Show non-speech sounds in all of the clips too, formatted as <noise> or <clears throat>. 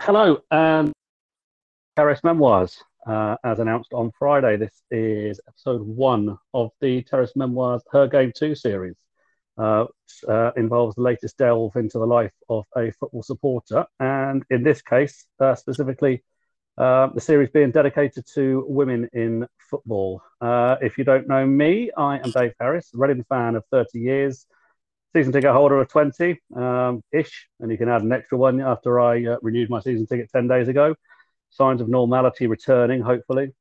Hello, and Terrace Memoirs, uh, as announced on Friday. This is episode one of the Terrace Memoirs Her Game Too series, uh, uh, involves the latest delve into the life of a football supporter. And in this case, uh, specifically, uh, the series being dedicated to women in football. Uh, if you don't know me, I am Dave Harris, a Reading fan of 30 years season ticket holder of 20 um, ish, and you can add an extra one after I uh, renewed my season ticket 10 days ago. Signs of normality returning, hopefully.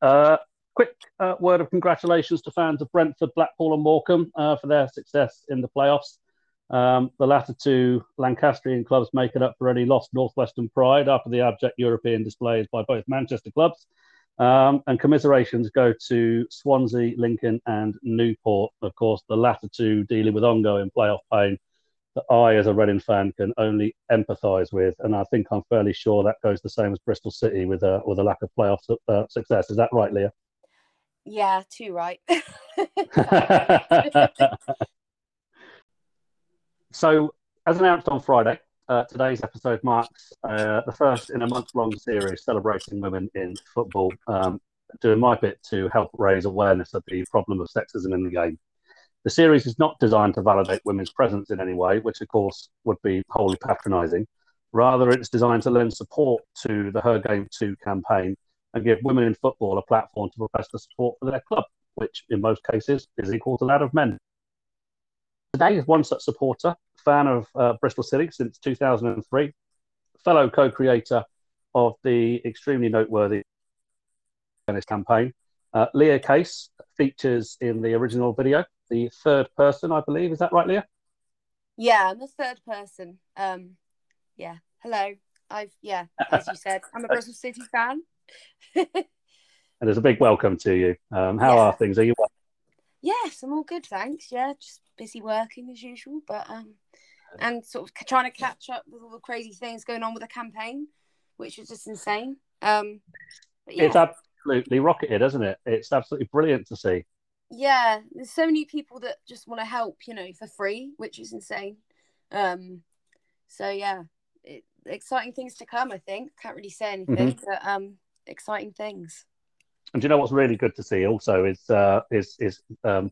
Uh, quick uh, word of congratulations to fans of Brentford, Blackpool, and Morecambe uh, for their success in the playoffs. Um, the latter two Lancastrian clubs making up for any lost Northwestern pride after the abject European displays by both Manchester clubs. Um, and commiserations go to Swansea, Lincoln, and Newport. Of course, the latter two dealing with ongoing playoff pain that I, as a Reading fan, can only empathise with. And I think I'm fairly sure that goes the same as Bristol City with a with a lack of playoff uh, success. Is that right, Leah? Yeah, too right. <laughs> <laughs> so, as announced on Friday, uh, today's episode marks uh, the first in a month long series celebrating women in football, um, doing my bit to help raise awareness of the problem of sexism in the game. The series is not designed to validate women's presence in any way, which of course would be wholly patronising. Rather, it's designed to lend support to the Her Game Too campaign and give women in football a platform to profess the support for their club, which in most cases is equal to that of men. Today is one such supporter fan of uh, Bristol City since 2003, fellow co-creator of the extremely noteworthy tennis campaign. Uh, Leah Case features in the original video, the third person, I believe. Is that right, Leah? Yeah, I'm the third person. Um, yeah. Hello. I've yeah, as you said, I'm a <laughs> Bristol City fan. <laughs> and there's a big welcome to you. Um, how yeah. are things? Are you? Yes, I'm all good, thanks. Yeah, just busy working as usual, but um, and sort of trying to catch up with all the crazy things going on with the campaign, which is just insane. Um, yeah. It's absolutely rocketed, isn't it? It's absolutely brilliant to see. Yeah, there's so many people that just want to help, you know, for free, which is insane. Um, so yeah, it, exciting things to come. I think can't really say anything, mm-hmm. but um, exciting things. And do you know what's really good to see also is uh, is is um,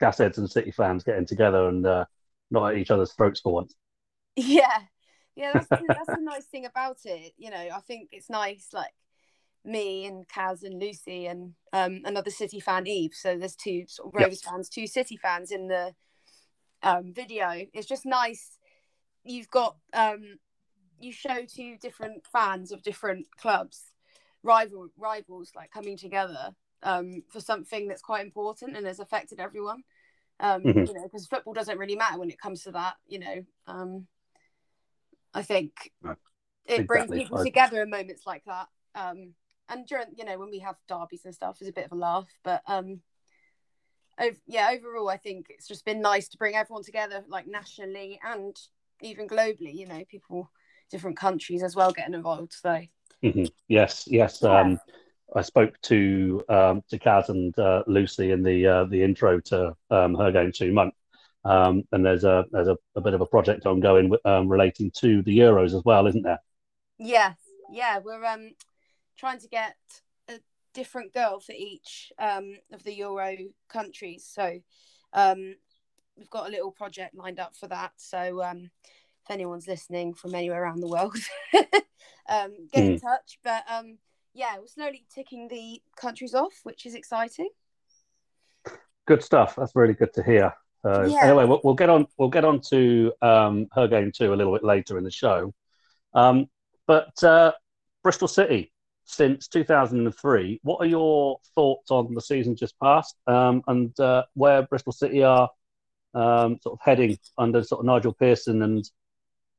Gasheads and City fans getting together and uh, not at each other's throats for once. Yeah, yeah, that's that's the nice thing about it. You know, I think it's nice, like me and Kaz and Lucy and um, another City fan, Eve. So there's two sort of Rovers yep. fans, two City fans in the um, video. It's just nice. You've got um, you show two different fans of different clubs, rival rivals, like coming together um, for something that's quite important and has affected everyone um, mm-hmm. you know, because football doesn't really matter when it comes to that, you know. Um, I think it exactly. brings people together in moments like that. Um, and during, you know, when we have derbies and stuff, it's a bit of a laugh. But um, over, yeah, overall, I think it's just been nice to bring everyone together, like nationally and even globally. You know, people, different countries as well, getting involved. So mm-hmm. yes, yes. Yeah. Um, I spoke to um, to Kaz and uh, Lucy in the uh, the intro to um, her game too month, um, and there's a there's a, a, bit of a project ongoing um, relating to the Euros as well, isn't there? Yes, yeah, we're um trying to get a different girl for each um, of the Euro countries, so um, we've got a little project lined up for that. So um, if anyone's listening from anywhere around the world, <laughs> um, get mm. in hmm. touch. But um, yeah, we're slowly ticking the countries off, which is exciting. Good stuff. That's really good to hear. Uh, yeah. Anyway, we'll, we'll, get on. We'll get on to um, her game too a little bit later in the show. Um, but uh, Bristol City, since 2003, what are your thoughts on the season just passed um, and uh, where Bristol City are um, sort of heading under sort of Nigel Pearson and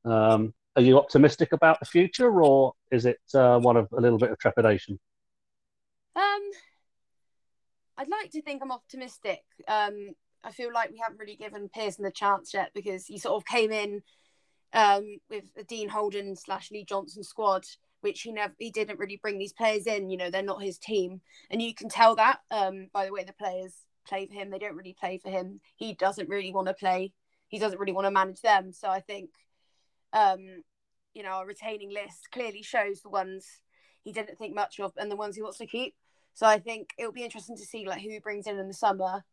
um, are you optimistic about the future, or is it uh, one of a little bit of trepidation? Um, I'd like to think I'm optimistic. Um, I feel like we haven't really given Pearson the chance yet because he sort of came in um, with a Dean Holden slash Lee Johnson squad, which he never he didn't really bring these players in. You know, they're not his team, and you can tell that um, by the way the players play for him. They don't really play for him. He doesn't really want to play. He doesn't really want to manage them. So I think um, you know, our retaining list clearly shows the ones he didn't think much of and the ones he wants to keep. So I think it'll be interesting to see like who he brings in in the summer.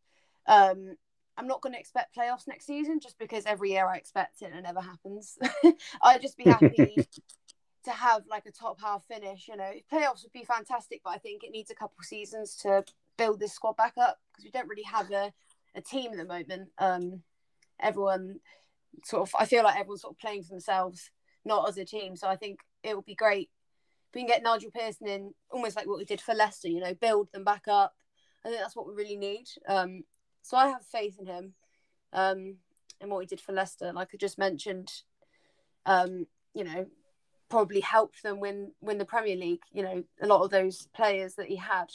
Um, I'm not going to expect playoffs next season just because every year I expect it and it never happens. <laughs> I'd just be happy <laughs> to have like a top half finish. You know, playoffs would be fantastic, but I think it needs a couple seasons to build this squad back up because we don't really have a, a team at the moment. Um, everyone sort of, I feel like everyone's sort of playing for themselves, not as a team. So I think it would be great if we can get Nigel Pearson in, almost like what we did for Leicester. You know, build them back up. I think that's what we really need. Um, so I have faith in him, um, and what he did for Leicester. Like I just mentioned, um, you know, probably helped them win win the Premier League. You know, a lot of those players that he had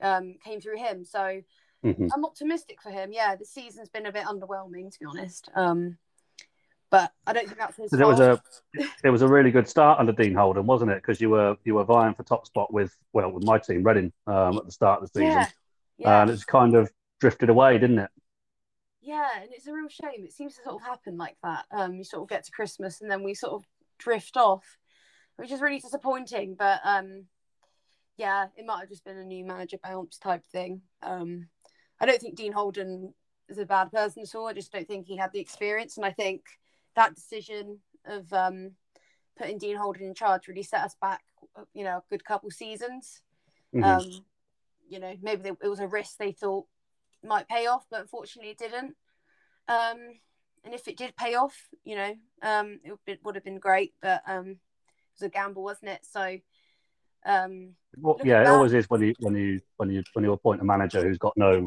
um, came through him. So mm-hmm. I'm optimistic for him. Yeah, the season's been a bit underwhelming to be honest. Um, but I don't think that's his. There was a it <laughs> was a really good start under Dean Holden, wasn't it? Because you were you were vying for top spot with well with my team Reading um, at the start of the season, yeah. Yeah. and it's kind of drifted away, didn't it? Yeah, and it's a real shame. It seems to sort of happen like that. Um, you sort of get to Christmas and then we sort of drift off, which is really disappointing. But um, yeah, it might have just been a new manager bounce type thing. Um, I don't think Dean Holden is a bad person at all. I just don't think he had the experience, and I think that decision of um, putting Dean Holden in charge really set us back, you know, a good couple seasons. Mm-hmm. Um, you know, maybe they, it was a risk they thought might pay off, but unfortunately it didn't. Um, and if it did pay off, you know, um, it, it would have been great, but um, it was a gamble, wasn't it? So, um, well, yeah, it always is when you when you when you when you appoint a manager who's got no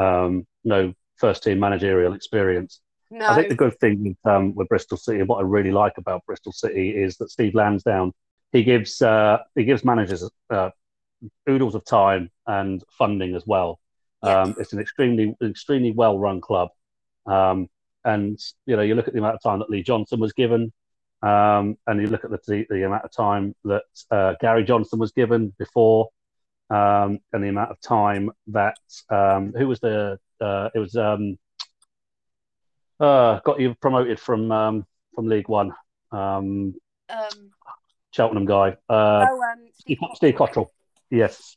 um, no first team managerial experience. No. I think the good thing with, um, with Bristol City, what I really like about Bristol City, is that Steve Lansdown he gives uh, he gives managers uh, oodles of time and funding as well. Um, it's an extremely extremely well run club, um, and you know you look at the amount of time that Lee Johnson was given, um, and you look at the, the amount of time that uh, Gary Johnson was given before, um, and the amount of time that um, who was the uh, it was um, uh, got you promoted from from League One, Cheltenham guy, uh, oh, Steve, Steve Cotterill, yes.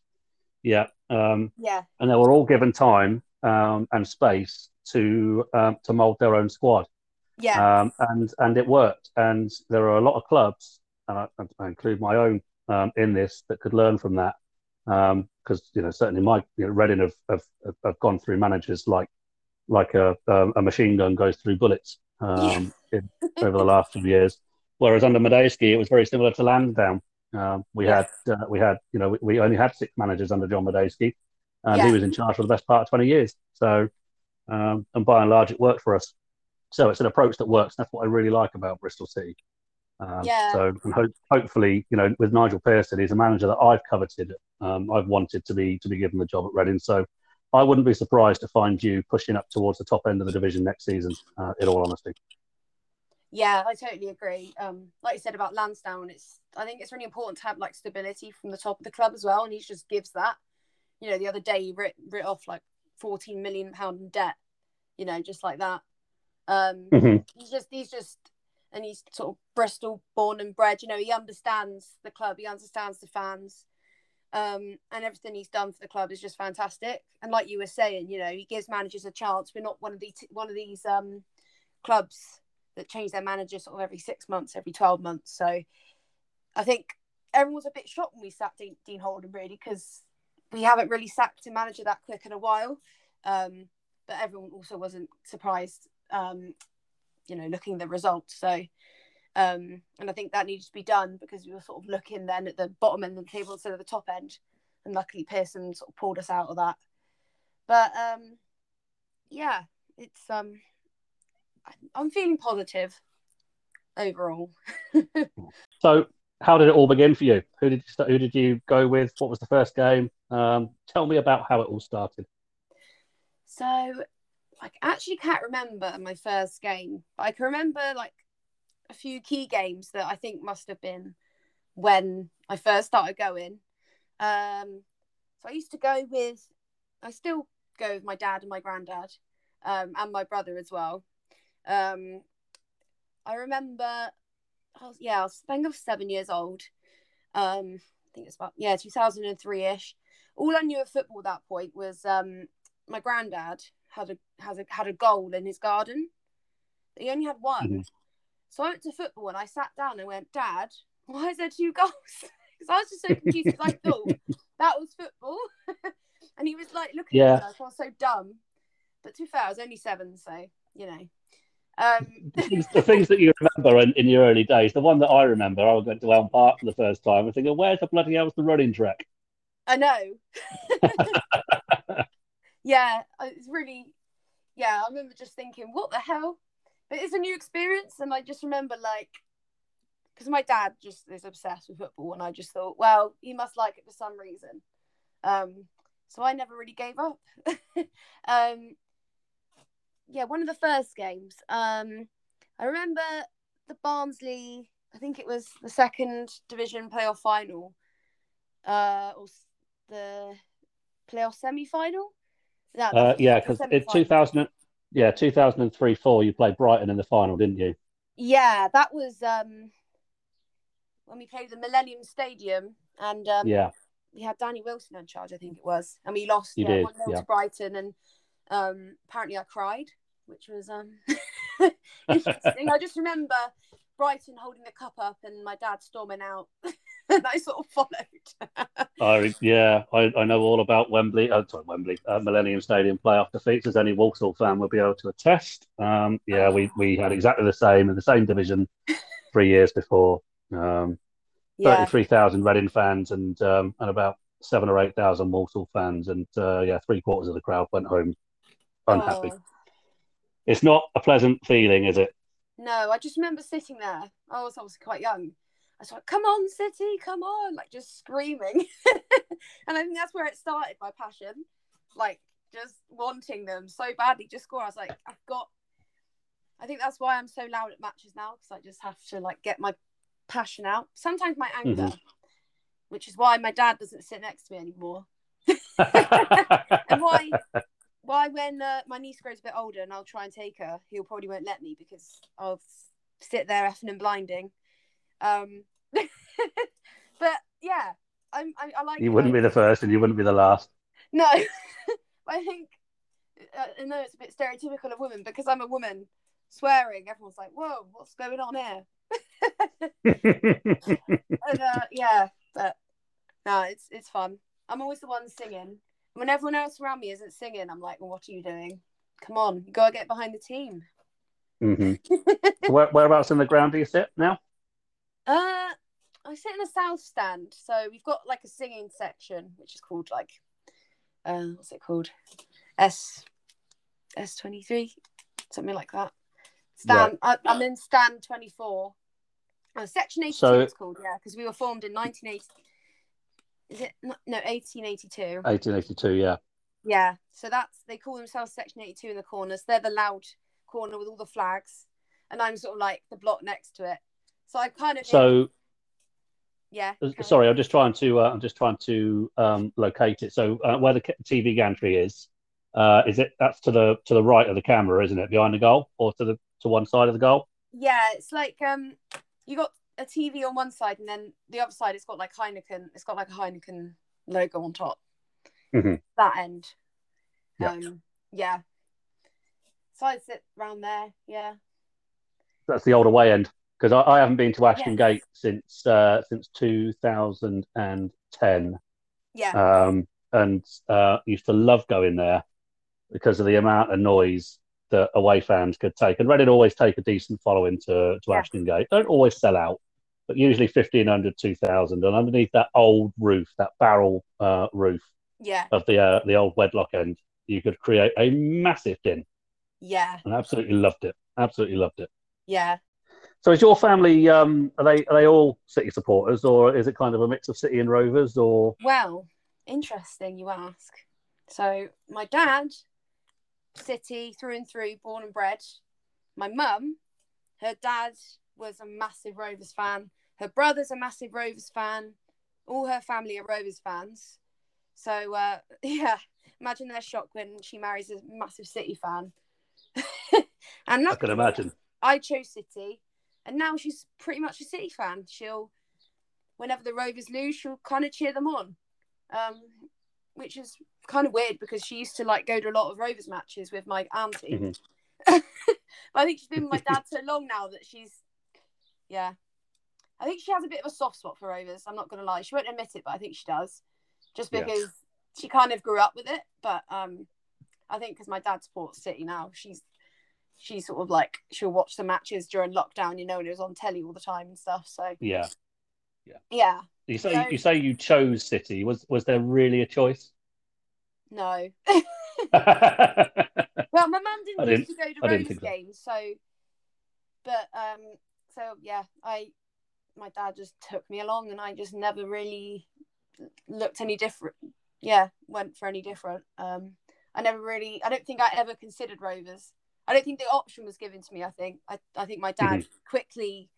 Yeah. Um, yeah. And they were all given time um, and space to um, to mold their own squad. Yeah. Um, and and it worked. And there are a lot of clubs, and I, I include my own um, in this, that could learn from that. Because um, you know, certainly my you know, Reading have, have, have gone through managers like like a, a machine gun goes through bullets um, in, <laughs> over the last few years. Whereas under Madejski, it was very similar to Lansdown. Um, we had uh, we had you know we, we, only had six managers under John Madejski, and yeah. he was in charge for the best part of twenty years. So, um, and by and large, it worked for us. So it's an approach that works. That's what I really like about Bristol City. Um, yeah. So and ho- hopefully, you know, with Nigel Pearson, he's a manager that I've coveted. Um, I've wanted to be to be given the job at Reading. So I wouldn't be surprised to find you pushing up towards the top end of the division next season. Uh, in all honesty. Yeah, I totally agree. Um, like you said about Lansdown, it's I think it's really important to have like stability from the top of the club as well, and he just gives that. You know, the other day he writ, writ off like fourteen million pound in debt. You know, just like that. Um, mm-hmm. He's just he's just and he's sort of Bristol born and bred. You know, he understands the club, he understands the fans, um, and everything he's done for the club is just fantastic. And like you were saying, you know, he gives managers a chance. We're not one of these one of these um, clubs that change their manager sort of every six months, every 12 months. So I think everyone was a bit shocked when we sacked Dean, Dean Holden, really, because we haven't really sacked a manager that quick in a while. Um, but everyone also wasn't surprised, um, you know, looking at the results. So, um, and I think that needed to be done because we were sort of looking then at the bottom end of the table instead of the top end. And luckily, Pearson sort of pulled us out of that. But um, yeah, it's um, I'm feeling positive overall. <laughs> so, how did it all begin for you? Who did you start, who did you go with? What was the first game? Um, tell me about how it all started. So, I actually can't remember my first game, but I can remember like a few key games that I think must have been when I first started going. Um, so I used to go with, I still go with my dad and my granddad, um, and my brother as well. Um, I remember, I was, yeah, I was, I think I was seven years old. Um, I think it's about yeah, two thousand and three ish. All I knew of football at that point was um, my granddad had a has a had a goal in his garden. He only had one. Mm-hmm. So I went to football and I sat down and went, Dad, why is there two goals? <laughs> Because I was just so confused because I <laughs> thought that was football. <laughs> and he was like looking Yeah. at us. I was so dumb. But to be fair, I was only seven, so you know. Um, the things, the things that you remember in, in your early days. The one that I remember, I went to Elm Park for the first time and thinking, "Where's the bloody hell's the running track?" I know. yeah, it's really. Yeah, I remember just thinking, what the hell? But it's a new experience, and I just remember like, because my dad just is obsessed with football, and I just thought, well, he must like it for some reason. Um, so I never really gave up. <laughs> um, yeah, one of the first games. Um, I remember the Barnsley. I think it was the second division playoff final, uh, or the playoff semi final. Uh, yeah, because it's 2000, yeah, 2003 4, you played Brighton in the final, didn't you? Yeah, that was um when we played the Millennium Stadium, and um, Yeah, we had Danny Wilson in charge, I think it was, and we lost You yeah, did, one 0 yeah. to Brighton, and um, apparently I cried, which was um <laughs> <laughs> interesting. I just remember Brighton holding the cup up and my dad storming out, <laughs> and I sort of followed. I yeah, I, I know all about Wembley. Oh, sorry, Wembley, uh, Millennium Stadium playoff defeats, as any Walsall fan will be able to attest. Um, yeah, we we had exactly the same in the same division three years before. Um, yeah, thirty-three thousand Reading fans and um, and about seven or eight thousand Walsall fans, and uh, yeah, three quarters of the crowd went home unhappy. Oh. It's not a pleasant feeling, is it? No, I just remember sitting there. I was obviously quite young. I was like, "Come on, City, come on!" Like just screaming, <laughs> and I think that's where it started. My passion, like just wanting them so badly to score. I was like, "I've got." I think that's why I'm so loud at matches now because I just have to like get my passion out. Sometimes my anger, which is why my dad doesn't sit next to me anymore, <laughs> <laughs> and why why when uh, my niece grows a bit older and I'll try and take her, he'll probably won't let me because I'll sit there effing and blinding. Um, <laughs> but yeah, I'm, I, I like. you wouldn't be the first, and you wouldn't be the last. No, <laughs> I think uh, I know it's a bit stereotypical of women because I'm a woman swearing. Everyone's like, "Whoa, what's going on here?" <laughs> and uh, yeah, but no, it's it's fun. I'm always the one singing. When everyone else around me isn't singing, I'm like, well, "What are you doing? Come on, you gotta get behind the team." Mm-hmm. Where, whereabouts in the ground do you sit now? Uh, I sit in a south stand, so we've got like a singing section, which is called like, uh, what's it called? S S twenty three, something like that. Stand. I, I'm in stand twenty four. Oh, section eighty two. So- it's called yeah, because we were formed in nineteen eighty. Is it no no, eighteen eighty two? 1882, yeah. Yeah. So that's they call themselves section eighty two in the corners. They're the loud corner with all the flags, and I'm sort of like the block next to it. So I kind of So yeah. Uh, carry on. Sorry, I'm just trying to uh, I'm just trying to um, locate it. So uh, where the TV gantry is, uh, is it that's to the to the right of the camera, isn't it? Behind the goal, or to the to one side of the goal? Yeah, it's like um, you got a TV on one side, and then the other side, it's got like Heineken. It's got like a Heineken logo on top. Mhm. That end. Yeah. Um, yeah. So I sit round there. Yeah. That's the old away end because I, I haven't been to Ashton Yes. Gate since uh, since 2010, Yeah. um, and uh, used to love going there because of the amount of noise that away fans could take. And Reading always take a decent following to to Yeah. Ashton Gate. Don't always sell out, but usually 1500, 2000. And underneath that old roof, that barrel uh, roof yeah. of the uh, the old wedlock end, you could create a massive din. Yeah. And absolutely loved it. Absolutely loved it. Yeah. So is your family um are they are they all City supporters or is it kind of a mix of City and Rovers or Well, interesting you ask. So my dad, City through and through, born and bred. My mum, her dad was a massive Rovers fan. Her brother's a massive Rovers fan. All her family are Rovers fans. So uh, <laughs> yeah, imagine their shock when she marries a massive City fan. <laughs> and I can imagine. I chose City and now she's pretty much a City fan. She'll, whenever the Rovers lose, she'll kind of cheer them on, um, which is kind of weird because she used to like go to a lot of Rovers matches with my auntie. Mhm. <laughs> but I think she's been with my dad so <laughs> long now that she's, yeah. I think she has a bit of a soft spot for Rovers. I'm not gonna lie. She won't admit it, but I think she does, just Yeah. because she kind of grew up with it. But um, I think because my dad supports City now, she's she's sort of like she'll watch the matches during lockdown, you know, and it was on telly all the time and stuff. So Yeah. yeah, yeah. You say So- you say you chose City. Was was there really a choice? <laughs> no. <laughs> Well, my mum didn't, I used didn't- to go to I didn't Rovers so. games, so but um, so yeah, I my dad just took me along, and I just never really looked any different. Yeah, went for any different. Um, I never really. I don't think I ever considered Rovers. I don't think the option was given to me. I think I, I think my dad quickly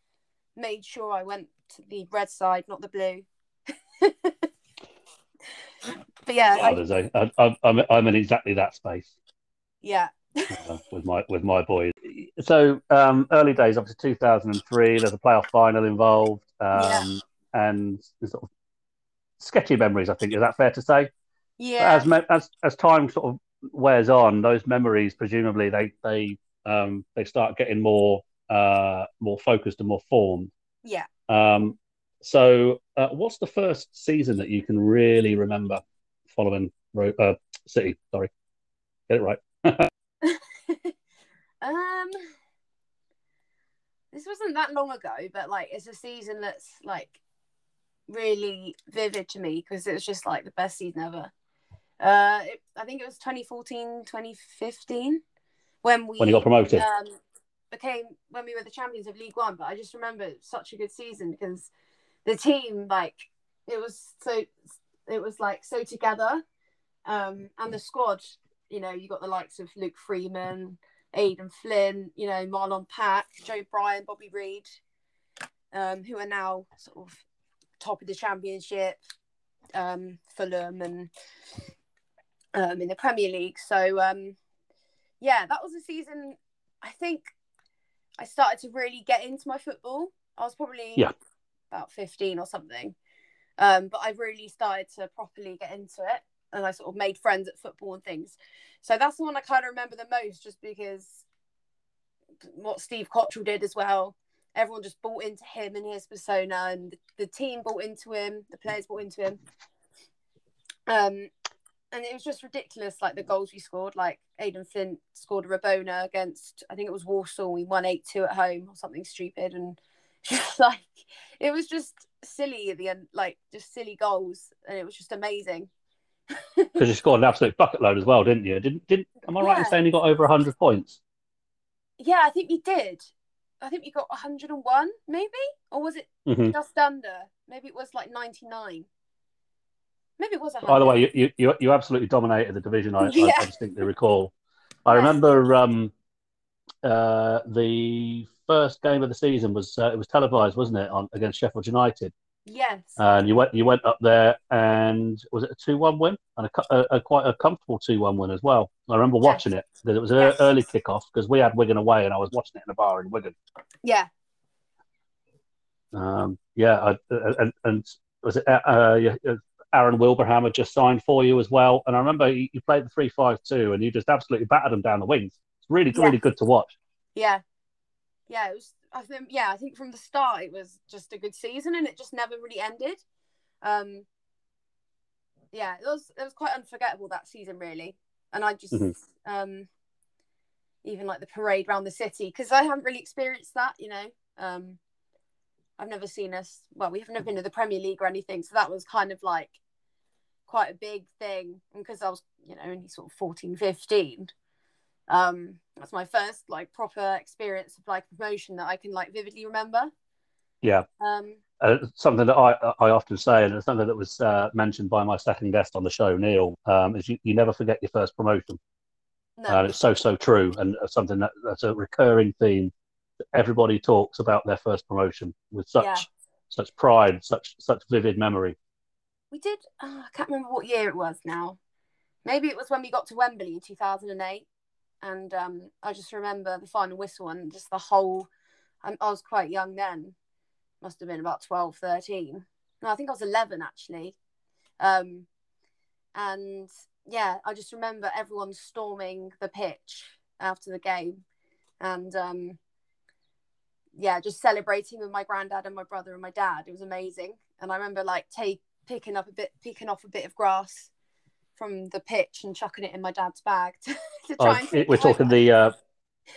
made sure I went to the red side, not the blue. <laughs> but yeah, I I, was a- I- I'm, I'm I'm in exactly that space yeah, uh, with my with my boys. So um, early days, obviously 2003. There's a playoff final involved, um, Yeah. and sort of sketchy memories. I think is that fair to say? Yeah, as as as time sort of wears on, those memories presumably they they um, they start getting more uh, more focused and more formed. yeah. Um, so, uh, what's the first season that you can really remember following uh, City? Sorry, get it right. <laughs> <laughs> um, this wasn't that long ago, but like it's a season that's like really vivid to me because it was just like the best season ever. Uh, it, I think it was 2014, 2015 when we When you got promoted. um, became when we were the champions of League One. But I just remember such a good season because the team like it was so it was like so together, um, and the squad. You know, you got the likes of Luke Freeman, Aden Flint, you know, Marlon Pack, Joe Bryan, Bobby Reid, um, who are now sort of top of the championship, um, Fulham and um, in the Premier League. So um, yeah, that was a season. I think I started to really get into my football. I was probably Yeah. about fifteen or something, um, but I really started to properly get into it, and I sort of made friends at football and things. So that's the one I kind of remember the most, just because what Steve Cotterill did as well. Everyone just bought into him and his persona, and the, the team bought into him. The players bought into him. Um, and it was just ridiculous, like the goals we scored. Like Aden Flint scored a Rabona against, I think it was Walsall. We won eight two at home or something stupid, and just <laughs> like it was just silly at the end, like just silly goals, and it was just amazing. <laughs> Because you scored an absolute bucket load as well, didn't you? Didn't didn't? Am I right in saying you got over hundred points? Yeah, I think we did. I think we got 101, maybe, or was it hmm just under? Maybe it was like 99. Maybe it was 100. By the way, you, you you absolutely dominated the division. I, I, <laughs> Yeah. I distinctly recall. I remember um, uh, the first game of the season was uh, it was televised, wasn't it, on against Sheffield United? yes, And you went you went up there, and was it a two one win and a, a, a quite a comfortable two one win as well. I remember Yes. watching it because it was an Yes. early kickoff because we had Wigan away, and I was watching it in a bar in Wigan. yeah, Um, yeah, I, and, and was it uh, uh, uh, Aaron Wilbraham had just signed for you as well? And I remember you, you played the three five two, and you just absolutely battered them down the wings. It's really Yeah. really good to watch. yeah, yeah. It was. I think. Yeah, I think from the start it was just a good season, and it just never really ended. Um, yeah, it was. It was quite unforgettable that season, really. And I just, Mhm. um, even like the parade around the city, because I haven't really experienced that. You know, um, I've never seen us. Well, we've never been to the Premier League or anything, so that was kind of like quite a big thing. And because I was, you know, only sort of 14, 15, um, that's my first like proper experience of like promotion that I can like vividly remember. Yeah. Um, Uh, something that I I often say, and it's something that was uh, mentioned by my second guest on the show, Neil, um, is you, you never forget your first promotion. no, and it's so so true and something that, that's a recurring theme everybody talks about their first promotion with such Yeah. such pride such such vivid memory we did. Oh, I can't remember what year it was now. Maybe it was when we got to Wembley in 2008. And um, I just remember the final whistle and just the whole I, I was quite young then. Must have been about 12, 13. No, I think I was 11 actually. Um, and yeah, I just remember everyone storming the pitch after the game, and um, yeah, just celebrating with my granddad and my brother and my dad. It was amazing, and I remember like take picking up a bit, picking off a bit of grass from the pitch and chucking it in my dad's bag <laughs> to, to try Oh, and take we're talking the uh,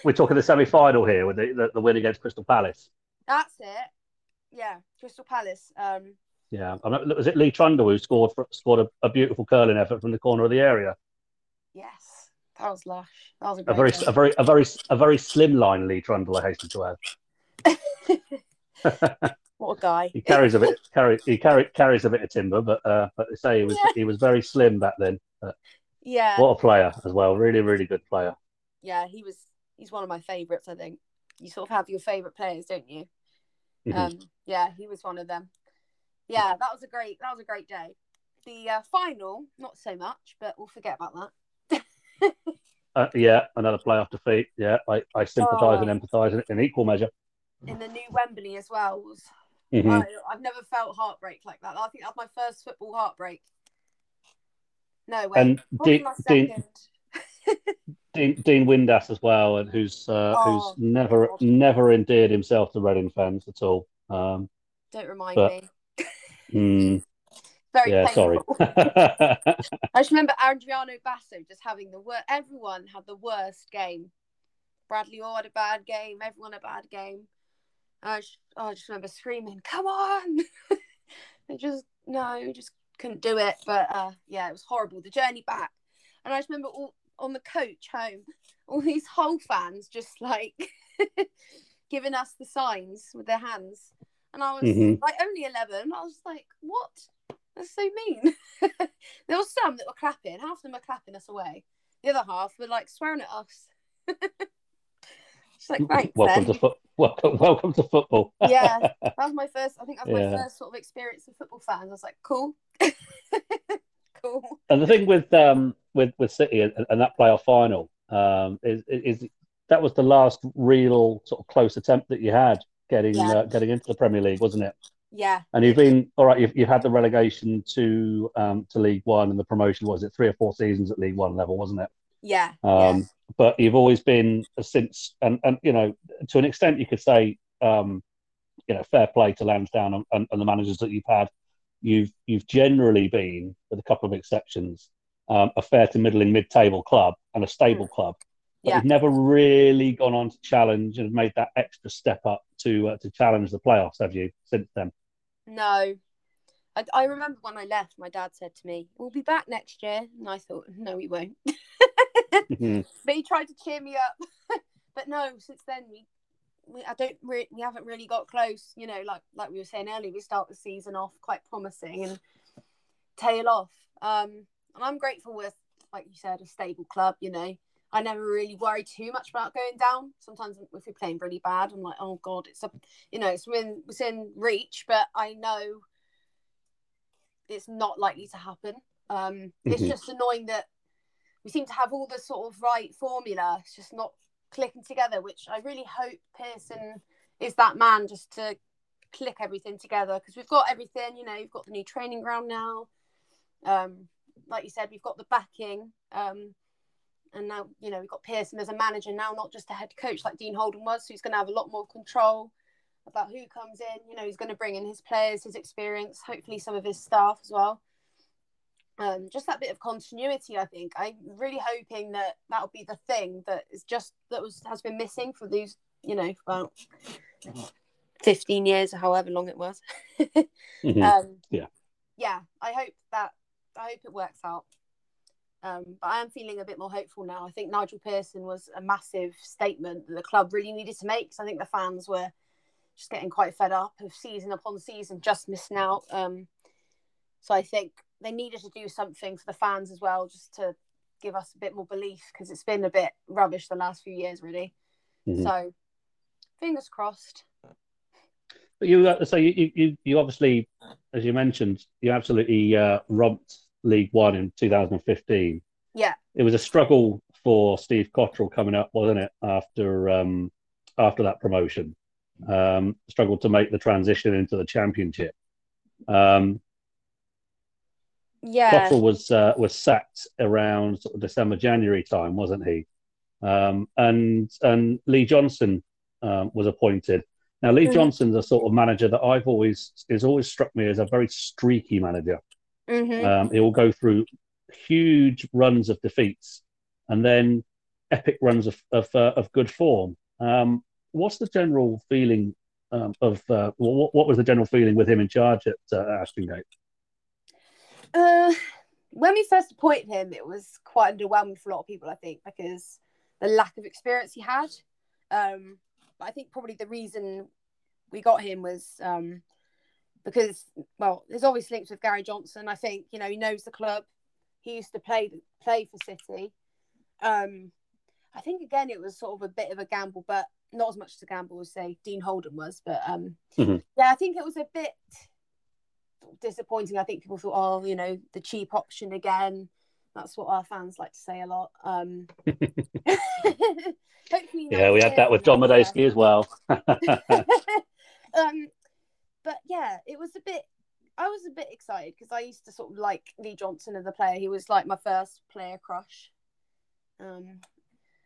we're talking the semi-final here with the, the, the win against Crystal Palace. That's it. Yeah, Crystal Palace. Um, Yeah, I remember, was it Lee Trundle who scored for, scored a, a beautiful curling effort from the corner of the area? yes, that was lush. That was a, A very, game. a very, a very, a very slim line Lee Trundle. I hasten to add. <laughs> what a guy. He carries a bit, <laughs> carry, he carry, carries a bit of timber, but uh, but they say he was Yeah. he was very slim back then. But Yeah, what a player as well, really, really good player. yeah, he was. He's one of my favourites. I think you sort of have your favourite players, don't you? Mhm. Um, yeah, he was one of them. Yeah, that was a great. That was a great day. The uh, final, not so much, but we'll forget about that. <laughs> Uh, yeah, another playoff defeat. Yeah, I, I sympathise Oh. and empathise in, in equal measure. In the new Wembley as well was. Mhm. I, I've never felt heartbreak like that. I think that was my first football heartbreak. No way. And Dean, Dean? <laughs> Dean, Dean Windass as well, and who's uh, Oh, who's never God. never endeared himself to Reading fans at all. Um, Don't remind but- me. <laughs> mm, Very yeah, painful. sorry. <laughs> I just remember Adriano Basso just having the worst. Everyone had the worst game. Bradley Orr had a bad game. Everyone had a bad game. I just, I just remember screaming, "Come on!" <laughs> I just no, just couldn't do it. But uh, yeah, it was horrible. The journey back, and I just remember all on the coach home, <laughs> all these whole fans just like <laughs> giving us the signs with their hands, and I was Mhm. like only eleven. I was like, "What? That's so mean." there was some that were clapping. Half of them were clapping us away. The other half were like swearing at us. Like thanks, welcome then. to foot. <laughs> Welcome, welcome to football. <laughs> yeah, <laughs> that was my first. I think that was Yeah. my first sort of experience of football fans. I was like, cool, cool. And the thing with um with with City and, and that playoff final um is, is that was the last real sort of close attempt that you had getting Yeah. uh, getting into the Premier League, wasn't it? Yeah, And you've been all right. You've, you've had the relegation to um to League One and the promotion. Was it three or four seasons at League One level, wasn't it? yeah, Um, But you've always been since, and and you know, to an extent, you could say, um, you know, fair play to Lansdown and, and, and the managers that you've had. You've you've generally been, with a couple of exceptions, um, a fair to middling mid-table club and a stable club. But Yeah. you've never really gone on to challenge and made that extra step up to uh, to challenge the playoffs, have you? Since then. No, I, I remember when I left, my dad said to me, "We'll be back next year," and I thought, "No, we won't." <laughs> Mhm. <laughs> but he tried to cheer me up. <laughs> but no, since then we, we I don't re- we haven't really got close. You know, like like we were saying earlier, we start the season off quite promising and tail off. Um, and I'm grateful with, like you said, a stable club. You know, I never really worry too much about going down. Sometimes if we're playing really bad, I'm like, oh god, it's a, you know, it's within within reach, but I know it's not likely to happen. Um, it's Mhm. just annoying that we seem to have all the sort of right formula. It's just not clicking together, which I really hope Pearson is that man just to click everything together because we've got everything. You know, you've got the new training ground now. Um, like you said, we've got the backing. Um, and now, you know, we've got Pearson as a manager now, not just a head coach like Dean Holden was. So he's going to have a lot more control about who comes in. You know, he's going to bring in his players, his experience, hopefully some of his staff as well um, just that bit of continuity. I think I'm really hoping that that'll be the thing that is just that was has been missing for these, you know, about fifteen years or however long it was. <laughs> Mhm. um, Yeah. yeah. I hope that I hope it works out. Um, but I am feeling a bit more hopeful now. I think Nigel Pearson was a massive statement that the club really needed to make. 'cause I think the fans were just getting quite fed up of season upon season, just missing out. Um, so I think they needed to do something for the fans as well, just to give us a bit more belief because it's been a bit rubbish the last few years, really. Mhm. So fingers crossed. But you, uh, so you, you, you obviously, as you mentioned, you absolutely uh, romped League One in 2015. Yeah. It was a struggle for Steve Cotterill coming up, wasn't it? After um, after that promotion, um, struggled to make the transition into the championship. Um, Yeah. Cotterill was uh, was sacked around sort of December January time, wasn't he? Um, and and Lee Johnson um, was appointed. Now Lee Mhm. Johnson's a sort of manager that I've always is always struck me as a very streaky manager. hmm Um, he will go through huge runs of defeats and then epic runs of of, uh, of good form. Um, what's the general feeling um, of uh, what, what was the general feeling with him in charge at uh, Ashton Gate? Uh, when we first appointed him, it was quite underwhelming for a lot of people, I think, because the lack of experience he had. Um, but I think probably the reason we got him was um, because, well, there's always links with Gary Johnson. I think you know he knows the club. He used to play play for City. Um, I think again it was sort of a bit of a gamble, but not as much as a gamble as say Dean Holden was. But um, Mhm. yeah, I think it was a bit disappointing. I think people thought, oh, you know, the cheap option again. That's what our fans like to say a lot. Um, <laughs> Yeah, we had that with John Madejski as well. <laughs> um, but yeah, it was a bit. I was a bit excited because I used to sort of like Lee Johnson as a player. He was like my first player crush. Um,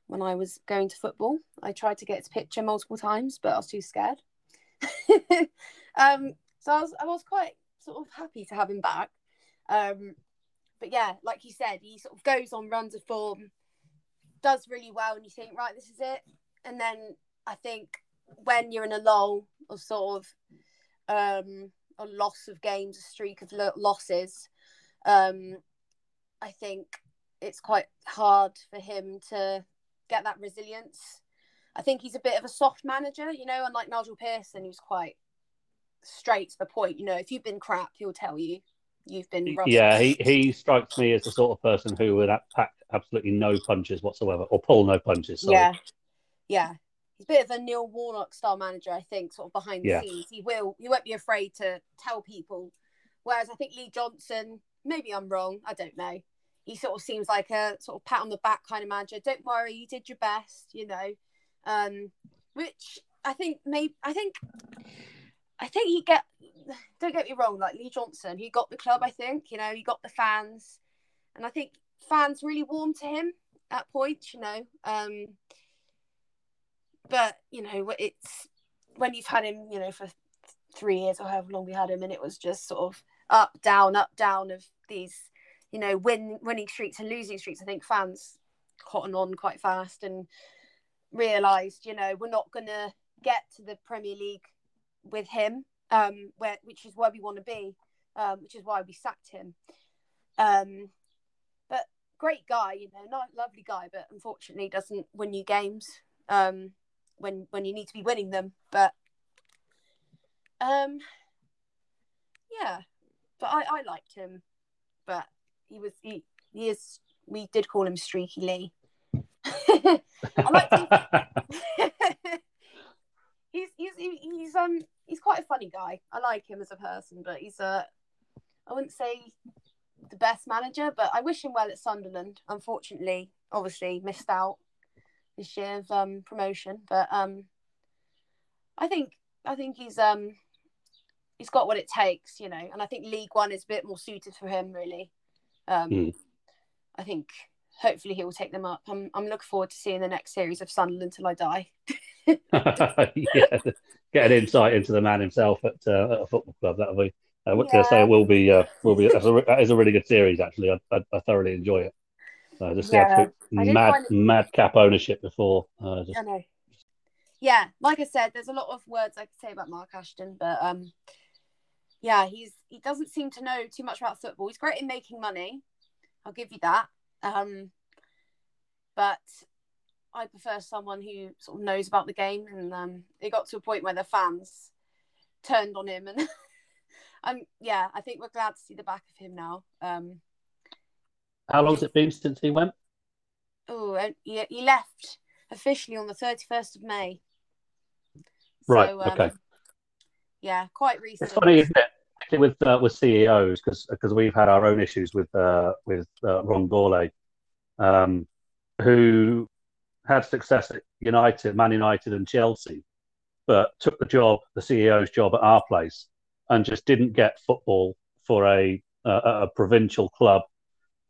when I was going to football, I tried to get his picture multiple times, but I was too scared. <laughs> um, so I was I was quite sort of happy to have him back. Um, but yeah, like you said, he sort of goes on runs of form, does really well, and you think, right, this is it. And then I think when you're in a lull or sort of um, a loss of games, a streak of lo- losses, um, I think it's quite hard for him to get that resilience. I think he's a bit of a soft manager, you know, unlike Nigel Pearson, who's quite straight to the point. You know, if you've been crap, he'll tell you you've been rubbish. Yeah, he, he strikes me as the sort of person who would pack absolutely no punches whatsoever, or pull no punches. Sorry. Yeah, yeah. He's a bit of a Neil Warnock style manager, I think, sort of behind the Yeah. scenes. He will, he won't be afraid to tell people. Whereas I think Lee Johnson, maybe I'm wrong, I don't know. He sort of seems like a sort of pat on the back kind of manager. Don't worry, you did your best, you know. Um, which I think maybe I think I think he get don't get me wrong, like Lee Johnson, he got the club, I think, you know, he got the fans. And I think fans really warmed to him at points, you know. Um but you know it's when you've had him you know for three years or however long we had him and it was just sort of up down up down of these you know win winning streaks and losing streaks i think fans cotton on quite fast and realized you know we're not to get to the premier league with him um where which is where we want to be um which is why we sacked him um but great guy you know not lovely guy but unfortunately doesn't win you games um when when you need to be winning them. But um, yeah, but I I liked him, but he was he he is we did call him Streaky Lee. <laughs> I liked him. <laughs> he's he's he's um he's quite a funny guy. I like him as a person, but he's a I wouldn't say the best manager, but I wish him well at Sunderland. Unfortunately, obviously missed out this year of um, promotion. But um, I think I think he's um, he's got what it takes, you know. And I think League One is a bit more suited for him, really. Um, Mm. I think hopefully he will take them up. I'm I'm looking forward to seeing the next series of Sunderland till I die. <laughs> <laughs> yeah, get an insight into the man himself at, uh, at a football club. That'll be. I Yeah. to say it will be. Uh, will be. That's a, <laughs> that is a really good series. Actually, I, I, I thoroughly enjoy it. Uh, just Yeah, the absolute mad madcap ownership before. Uh, just I know. Yeah, like I said, there's a lot of words I could say about Mark Ashton, but um, yeah, he's he doesn't seem to know too much about football. He's great in making money, I'll give you that. Um, but I prefer someone who sort of knows about the game, and um, it got to a point where the fans turned on him, and <laughs> um, yeah, I think we're glad to see the back of him now. Um, how long's it been since he went? oh, he, he left officially on the 31st of May. Right, So, um, okay. Yeah, quite recent. It's funny, isn't it? Particularly With uh, with CEOs, because because we've had our own issues with uh, with uh, Ron Gourlay, um, who had success at United, Man United, and Chelsea, but took the job, the CEO's job at our place, and just didn't get football for a a, a provincial club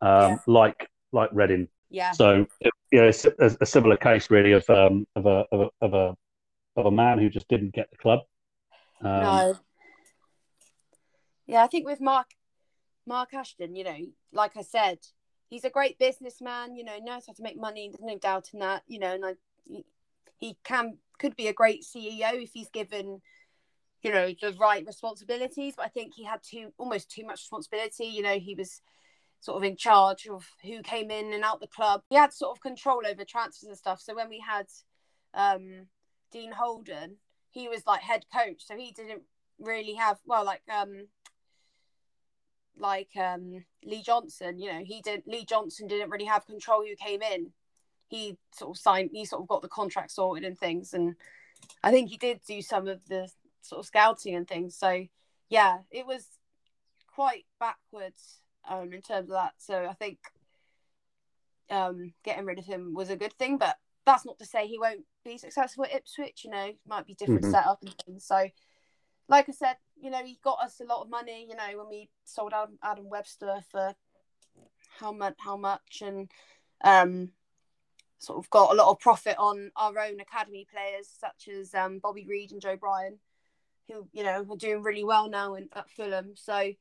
um, Yeah. like like Reading. Yeah. So you know, it's a, a similar case really of um, of a of a of a of a man who just didn't get the club. Um, no. Yeah, I think with Mark Mark Ashton, you know, like I said, he's a great businessman. You know, knows how to make money. There's no doubt in that. You know, and I, he, he can could be a great CEO if he's given, you know, the right responsibilities. But I think he had too almost too much responsibility. You know, he was sort of in charge of who came in and out the club. He had sort of control over transfers and stuff. So when we had um, Dean Holden, he was like head coach, so he didn't really have well, like um, like um, Lee Johnson. You know, he didn't. Lee Johnson didn't really have control who came in. He sort of signed. He sort of got the contract sorted and things, and I think he did do some of the sort of scouting and things. So yeah, it was quite backwards um, in terms of that. So I think um, getting rid of him was a good thing, but that's not to say he won't be successful at Ipswich. You know, might be different Mhm. setup and things. So, like I said, you know, he got us a lot of money. You know, when we sold Adam, Adam Webster for how much, how much, and um, sort of got a lot of profit on our own academy players, such as um, Bobby Reid and Joe Bryan, who you know are doing really well now in, at Fulham. So,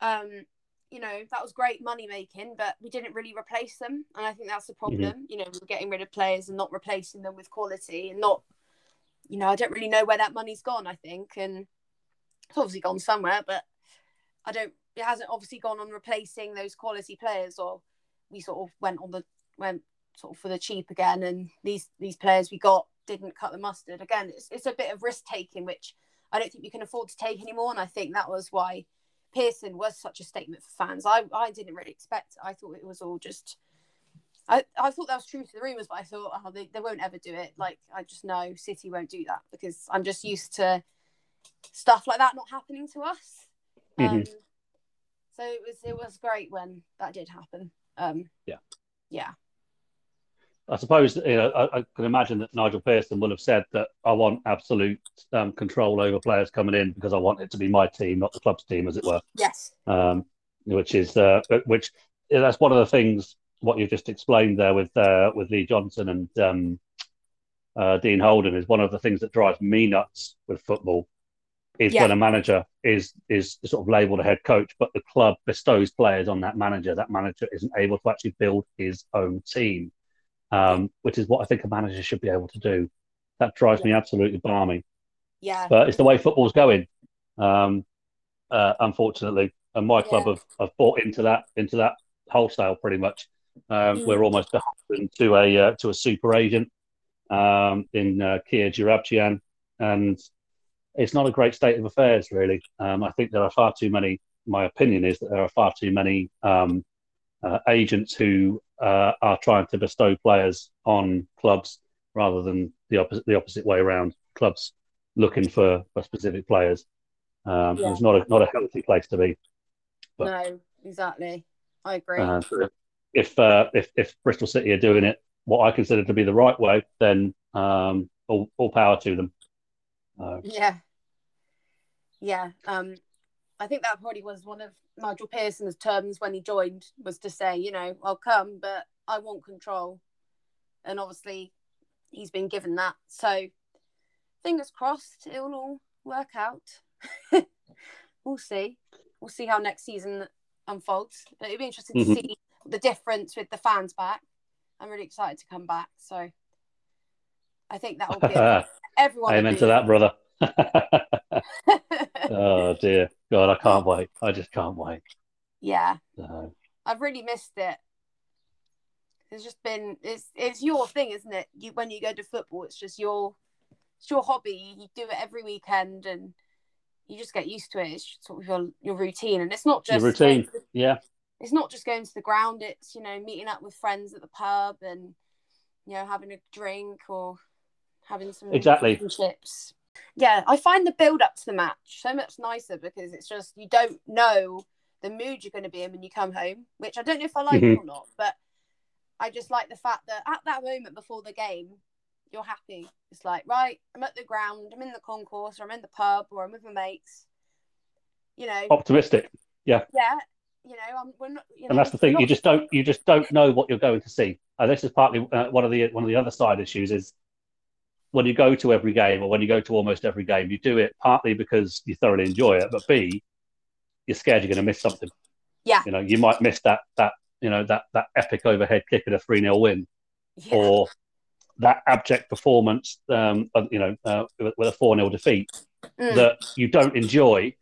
um, you know, that was great money making, but we didn't really replace them. And I think that's the problem. You know, we're getting rid of players and not replacing them with quality and not, you know, I don't really know where that money's gone, I think. And obviously gone somewhere, but I don't, it hasn't obviously gone on replacing those quality players or we sort of went on the, went sort of for the cheap again. And these, these players we got didn't cut the mustard. Again, it's, it's a bit of risk taking, which I don't think we can afford to take anymore. And I think that was why Pearson was such a statement for fans. I, I didn't really expect it. I thought it was all just. I, I thought that was true to the rumours, but I thought oh, they, they won't ever do it. Like, I just know City won't do that because I'm just used to stuff like that not happening to us. Um, Mhm. so it was it was great when that did happen. Um, Yeah. Yeah. I suppose you know I, I can imagine that Nigel Pearson will have said that I want absolute um, control over players coming in because I want it to be my team, not the club's team, as it were. Yes. Um, which is uh, which that's one of the things what you've just explained there with uh, with Lee Johnson and um, uh, Dean Holden is one of the things that drives me nuts with football is Yeah. when a manager is is sort of labelled a head coach, but the club bestows players on that manager. That manager isn't able to actually build his own team, um, which is what I think a manager should be able to do. That drives me absolutely balmy Yeah. but it's the way football's going, um, uh, unfortunately. And my club Yeah. have, have bought into that into that wholesale pretty much. Um, Mm. We're almost beholden to a uh, to a super agent um, in uh, Kia Joorabchian, and it's not a great state of affairs, really. Um, I think there are far too many. My opinion is that there are far too many um, uh, agents who uh, are trying to bestow players on clubs rather than the opposite the opposite way around. Clubs looking for, for specific players. Um, Yeah. It's not a not a healthy place to be. but- No, exactly. I agree. Uh, if uh, if if Bristol City are doing it what I consider to be the right way, then um, all, all power to them. Uh, Yeah. Yeah. Um, I think that probably was one of Nigel Pearson's terms when he joined was to say, you know, I'll come, but I want control. And obviously he's been given that. So fingers crossed it'll all work out. <laughs> we'll see. We'll see how next season unfolds. But it'll be interesting Mhm. to see the difference with the fans back. I'm really excited to come back. So I think that will be <laughs> everyone amen to that, brother. <laughs> oh dear, God, I can't wait. I just can't wait. yeah. No. I've really missed it. It's just been it's it's your thing, isn't it? You when you go to football, it's just your it's your hobby. You do it every weekend, and you just get used to it. It's sort of your your routine, and it's not Your just routine. going to- Yeah, it's not just going to the ground. It's you know meeting up with friends at the pub and you know having a drink or having some Exactly. chips. Yeah, I find the build up to the match so much nicer because it's just you don't know the mood you're going to be in when you come home, which I don't know if I like Mhm. or not, but I just like the fact that at that moment before the game, you're happy. It's like, right, I'm at the ground, I'm in the concourse, or I'm in the pub, or I'm with my mates. You know, optimistic. Yeah. Yeah. You know, I'm. We're not. You know, and that's the thing. not- You just don't. You just don't know what you're going to see. And this is partly uh, one of the one of the other side issues is when you go to every game or when you go to almost every game, you do it partly because you thoroughly enjoy it, but b you're scared you're going to miss something. Yeah. You know, you might miss that that you know that that epic overhead kick at a three 0 win, Yeah. or that abject performance, um, you know, uh, with, with a four 0 defeat Mm. that you don't enjoy,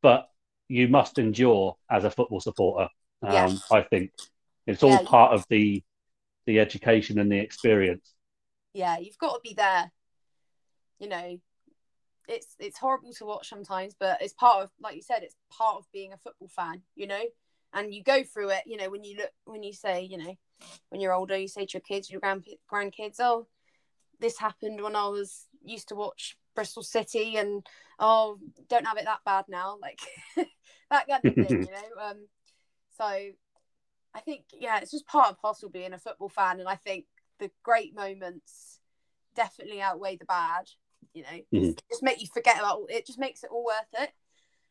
but you must endure as a football supporter. Um, Yeah. I think it's all Yeah. part of the the education and the experience. Yeah, you've got to be there. You know, it's it's horrible to watch sometimes, but it's part of, like you said, it's part of being a football fan. You know, and you go through it. You know, when you look, when you say, you know, when you're older, you say to your kids, your grand grandkids, oh, this happened when I was used to watch Bristol City, and oh, don't have it that bad now, <laughs> like that kind of thing. <laughs> You know, um, so I think yeah, it's just part of parcel of being a football fan, and I think the great moments definitely outweigh the bad. You know, Mhm. just make you forget about it. Just makes it all worth it.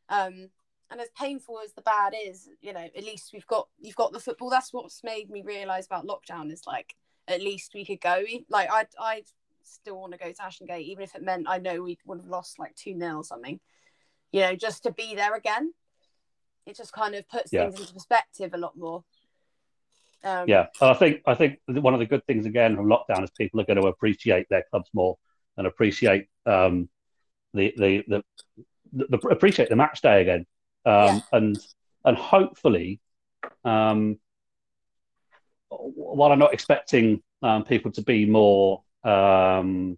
Um, and as painful as the bad is, you know, at least we've got you've got the football. That's what's made me realise about lockdown is like at least we could go. Like I I still want to go to Ashton Gate, even if it meant I know we would have lost like two 0 or something. You know, just to be there again. It just kind of puts Yeah. things into perspective a lot more. Um, Yeah, and I think I think one of the good things again from lockdown is people are going to appreciate their clubs more and appreciate um, the, the, the the appreciate the match day again, um, Yeah. and and hopefully, um, while I'm not expecting um, people to be more um,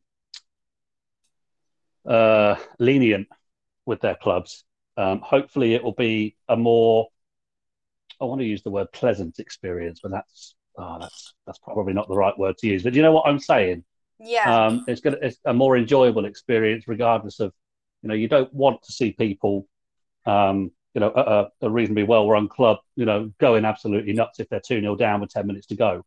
uh, lenient with their clubs, um, hopefully it will be a more I want to use the word pleasant experience, but that's oh, that's that's probably not the right word to use. But you know what I'm saying? Yeah. Um, it's gonna it's a more enjoyable experience, regardless of you know you don't want to see people, um, you know, a, a reasonably well run club, you know, going absolutely nuts if they're two 0 down with ten minutes to go.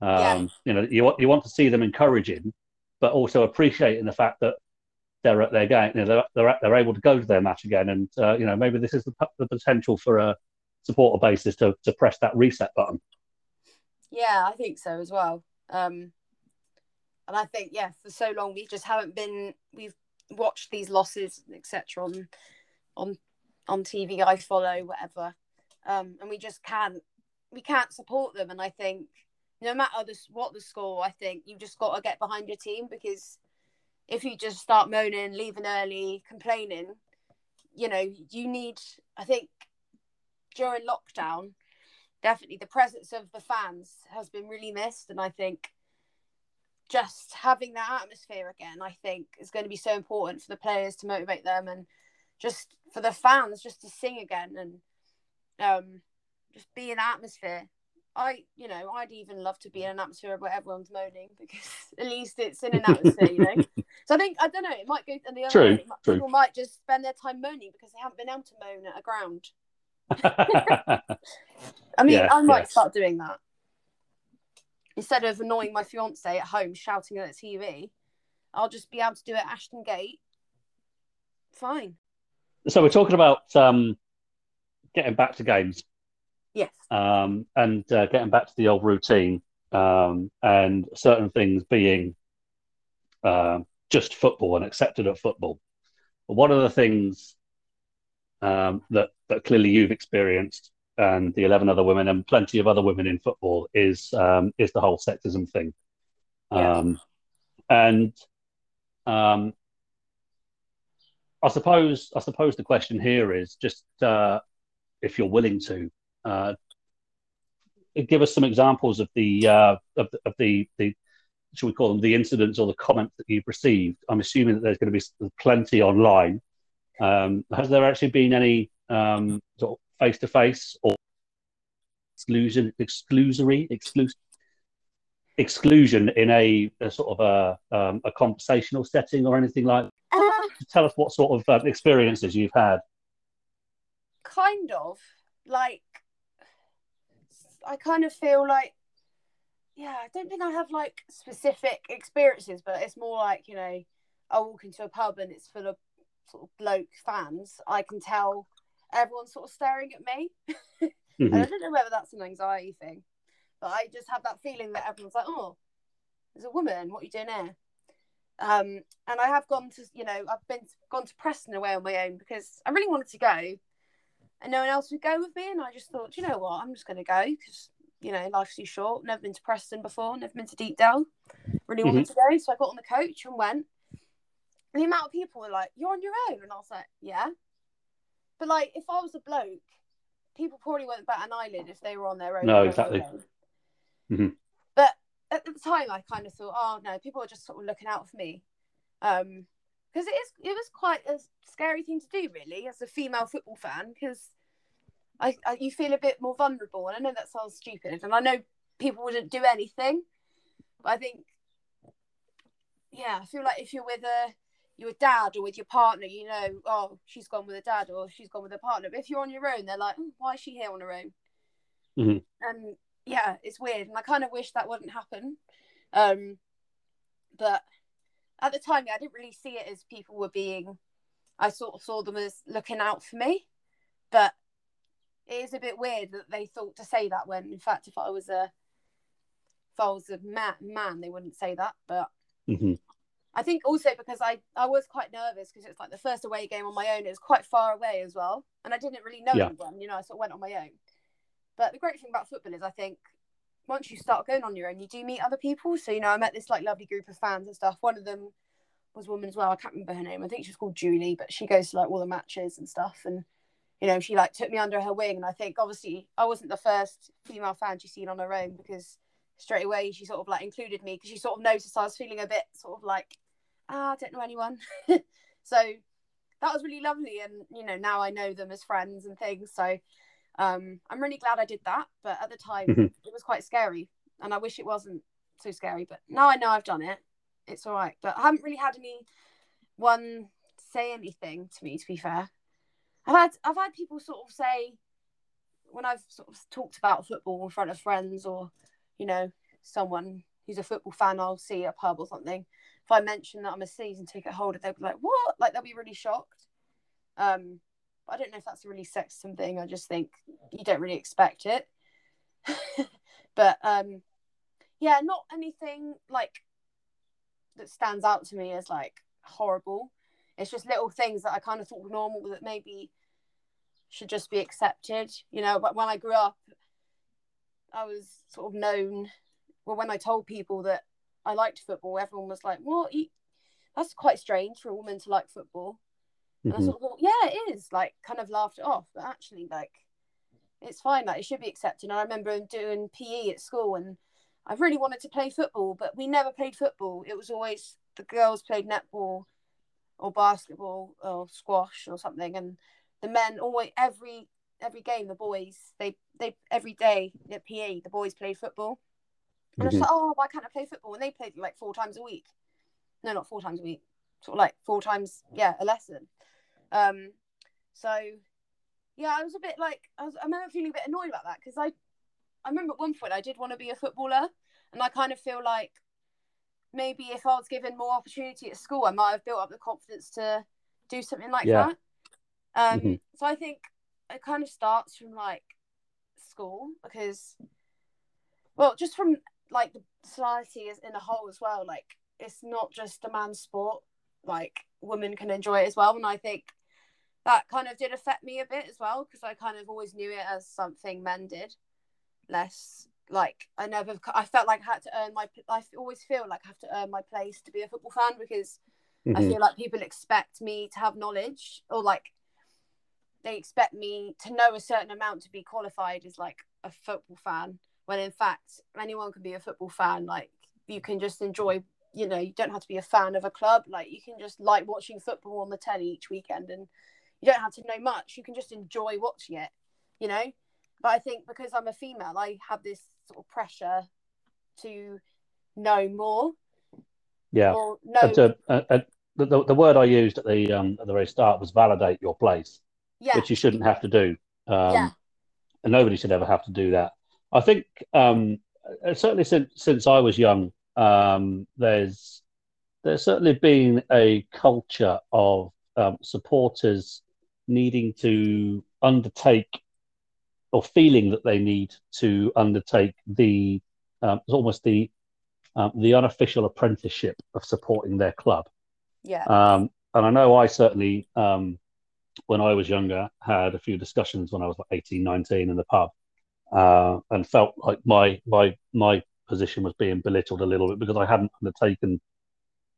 Um, Yeah. You know, you want you want to see them encouraging, but also appreciating the fact that they're at their game. You know, they're they're, at- they're able to go to their match again, and uh, you know maybe this is the, the potential for a supporter basis to to press that reset button. Yeah, I think so as well. Um, and I think yeah, for so long we just haven't been. We've watched these losses, etc. on on on TV. I follow whatever, um, and we just can't we can't support them. And I think no matter the, what the score, I think you just got to get behind your team because if you just start moaning, leaving early, complaining, you know, you need. I think during lockdown definitely the presence of the fans has been really missed. And i think just having that atmosphere again i think is going to be so important for the players to motivate them and just for the fans just to sing again and um just be in atmosphere. I you know i'd even love to be in an atmosphere where everyone's moaning because <laughs> at least it's in an atmosphere you know? <laughs> So i think i don't know it might go and the other True, way, true. people might just spend their time moaning because they haven't been able to moan at a ground <laughs> I mean, Yeah, I might yeah. start doing that. Instead of annoying my fiance at home shouting at the TV, I'll just be able to do it at Ashton Gate. Fine. so we're talking about um, getting back to games Yes. um, and uh, getting back to the old routine um, and certain things being um just football and accepted at football. One of the things um, that that clearly you've experienced and the eleven other women and plenty of other women in football is um, is the whole sexism thing. Yeah. Um, and um, I suppose I suppose the question here is just uh, if you're willing to uh, give us some examples of the uh, of, the- of the the should we call them the incidents or the comments that you've received. I'm assuming that there's going to be plenty online. Um, has there actually been any um, sort of face to face or exclusion exclusory exclus- exclusion in a, a sort of a um, a conversational setting or anything like? Tell us what sort of uh, experiences you've had. kind of like I kind of feel like yeah, I don't think I have like specific experiences, but it's more like you know, I walk into a pub and it's full of sort of bloke fans. I can tell everyone's sort of staring at me, mm-hmm. <laughs> and I don't know whether that's an anxiety thing, but I just have that feeling that everyone's like, oh, there's a woman. What are you doing here? Um, and I have gone to, you know, I've been gone to Preston away on my own because I really wanted to go, and no one else would go with me. And I just thought, you know what, I'm just going to go because you know life's too short. Never been to Preston before. Never been to Deepdale. Really mm-hmm. wanted to go, so I got on the coach and went. The amount of people were like, "You're on your own," and I was like, "Yeah." But like, if I was a bloke, people probably wouldn't bat an eyelid if they were on their own. No, exactly. Mm-hmm. But at the time, I kind of thought, oh no, people are just sort of looking out for me, because um, it is it was quite a scary thing to do, really, as a female football fan, because I, I, you feel a bit more vulnerable, and I know that sounds stupid, and I know people wouldn't do anything, but I think, yeah, I feel like if you're with a your dad or with your partner, you know, oh, she's gone with a dad or she's gone with a partner. But if you're on your own, they're like, oh, why is she here on her own? Mm-hmm. And yeah, it's weird, and I kind of wish that wouldn't happen. Um, but at the time, yeah, I didn't really see it as people were being. I sort of saw them as looking out for me, but it is a bit weird that they thought to say that when, in fact, if I was a if I was a man, man they wouldn't say that. But mm-hmm. I think also because I I was quite nervous because it's like the first away game on my own. It was quite far away as well, and I didn't really know yeah. anyone. You know, I sort of went on my own. But the great thing about football is I think once you start going on your own, you do meet other people. So, you know, I met this like lovely group of fans and stuff. One of them was a woman as well. I can't remember her name. I think she's called Julie, but she goes to like all the matches and stuff. And, you know, she like took me under her wing. And I think obviously I wasn't the first female fan she's seen on her own because straight away she sort of like included me because she sort of noticed I was feeling a bit sort of like, ah, I don't know anyone. <laughs> so that was really lovely. And, you know, now I know them as friends and things. So, um, I'm really glad I did that, but at the time mm-hmm. it was quite scary, and I wish it wasn't so scary. But now I know I've done it, it's all right. But I haven't really had anyone say anything to me. To be fair, I've had I've had people sort of say when I've sort of talked about football in front of friends or you know someone who's a football fan I'll see at a pub or something. If I mention that I'm a season ticket holder, they'll be like, "What?" Like they'll be really shocked. Um, I don't know if that's a really sexist thing. I just think you don't really expect it. <laughs> but um, yeah, not anything like that stands out to me as like horrible. It's just little things that I kind of thought were normal that maybe should just be accepted. You know, but when I grew up, I was sort of known. Well, when I told people that I liked football, everyone was like, "What? You, that's quite strange for a woman to like football." And mm-hmm. I sort of thought, yeah, it is. Like, kind of laughed it off, but actually, like, it's fine. Like, it should be accepted. And I remember doing PE at school, and I really wanted to play football, but we never played football. It was always the girls played netball or basketball or squash or something, and the men always every every game the boys they they every day at PE the boys played football. And mm-hmm. I was like, oh, why can't I play football? And they played like four times a week. No, not four times a week. Sort of like four times, yeah, a lesson. Um, so yeah, I was a bit like I was. I remember feeling a bit annoyed about that because I, I remember at one point I did want to be a footballer, and I kind of feel like maybe if I was given more opportunity at school, I might have built up the confidence to do something like yeah. that. Um, mm-hmm. So I think it kind of starts from like school because, well, just from like the society is in a whole as well. Like it's not just a man's sport. Like women can enjoy it as well, and I think that kind of did affect me a bit as well because I kind of always knew it as something men did less like I never I felt like I had to earn my I always feel like I have to earn my place to be a football fan because mm-hmm. I feel like people expect me to have knowledge or like they expect me to know a certain amount to be qualified as like a football fan when in fact anyone can be a football fan like you can just enjoy you know you don't have to be a fan of a club like you can just like watching football on the telly each weekend and you don't have to know much you can just enjoy watching it you know? But i think because i'm a female i have this sort of pressure to know more. Yeah. Know... To, uh, uh, the, the word i used at the um at the very start was validate your place yeah. which you shouldn't have to do. Um yeah. and nobody should ever have to do that i think um uh, certainly since since I was young, um, there's there's certainly been a culture of um, supporters needing to undertake or feeling that they need to undertake the um, almost the um, the unofficial apprenticeship of supporting their club. Yeah. Um, and I know I certainly, um, when I was younger, had a few discussions when I was like 18, 19 in the pub, uh, and felt like my my my position was being belittled a little bit because I hadn't undertaken,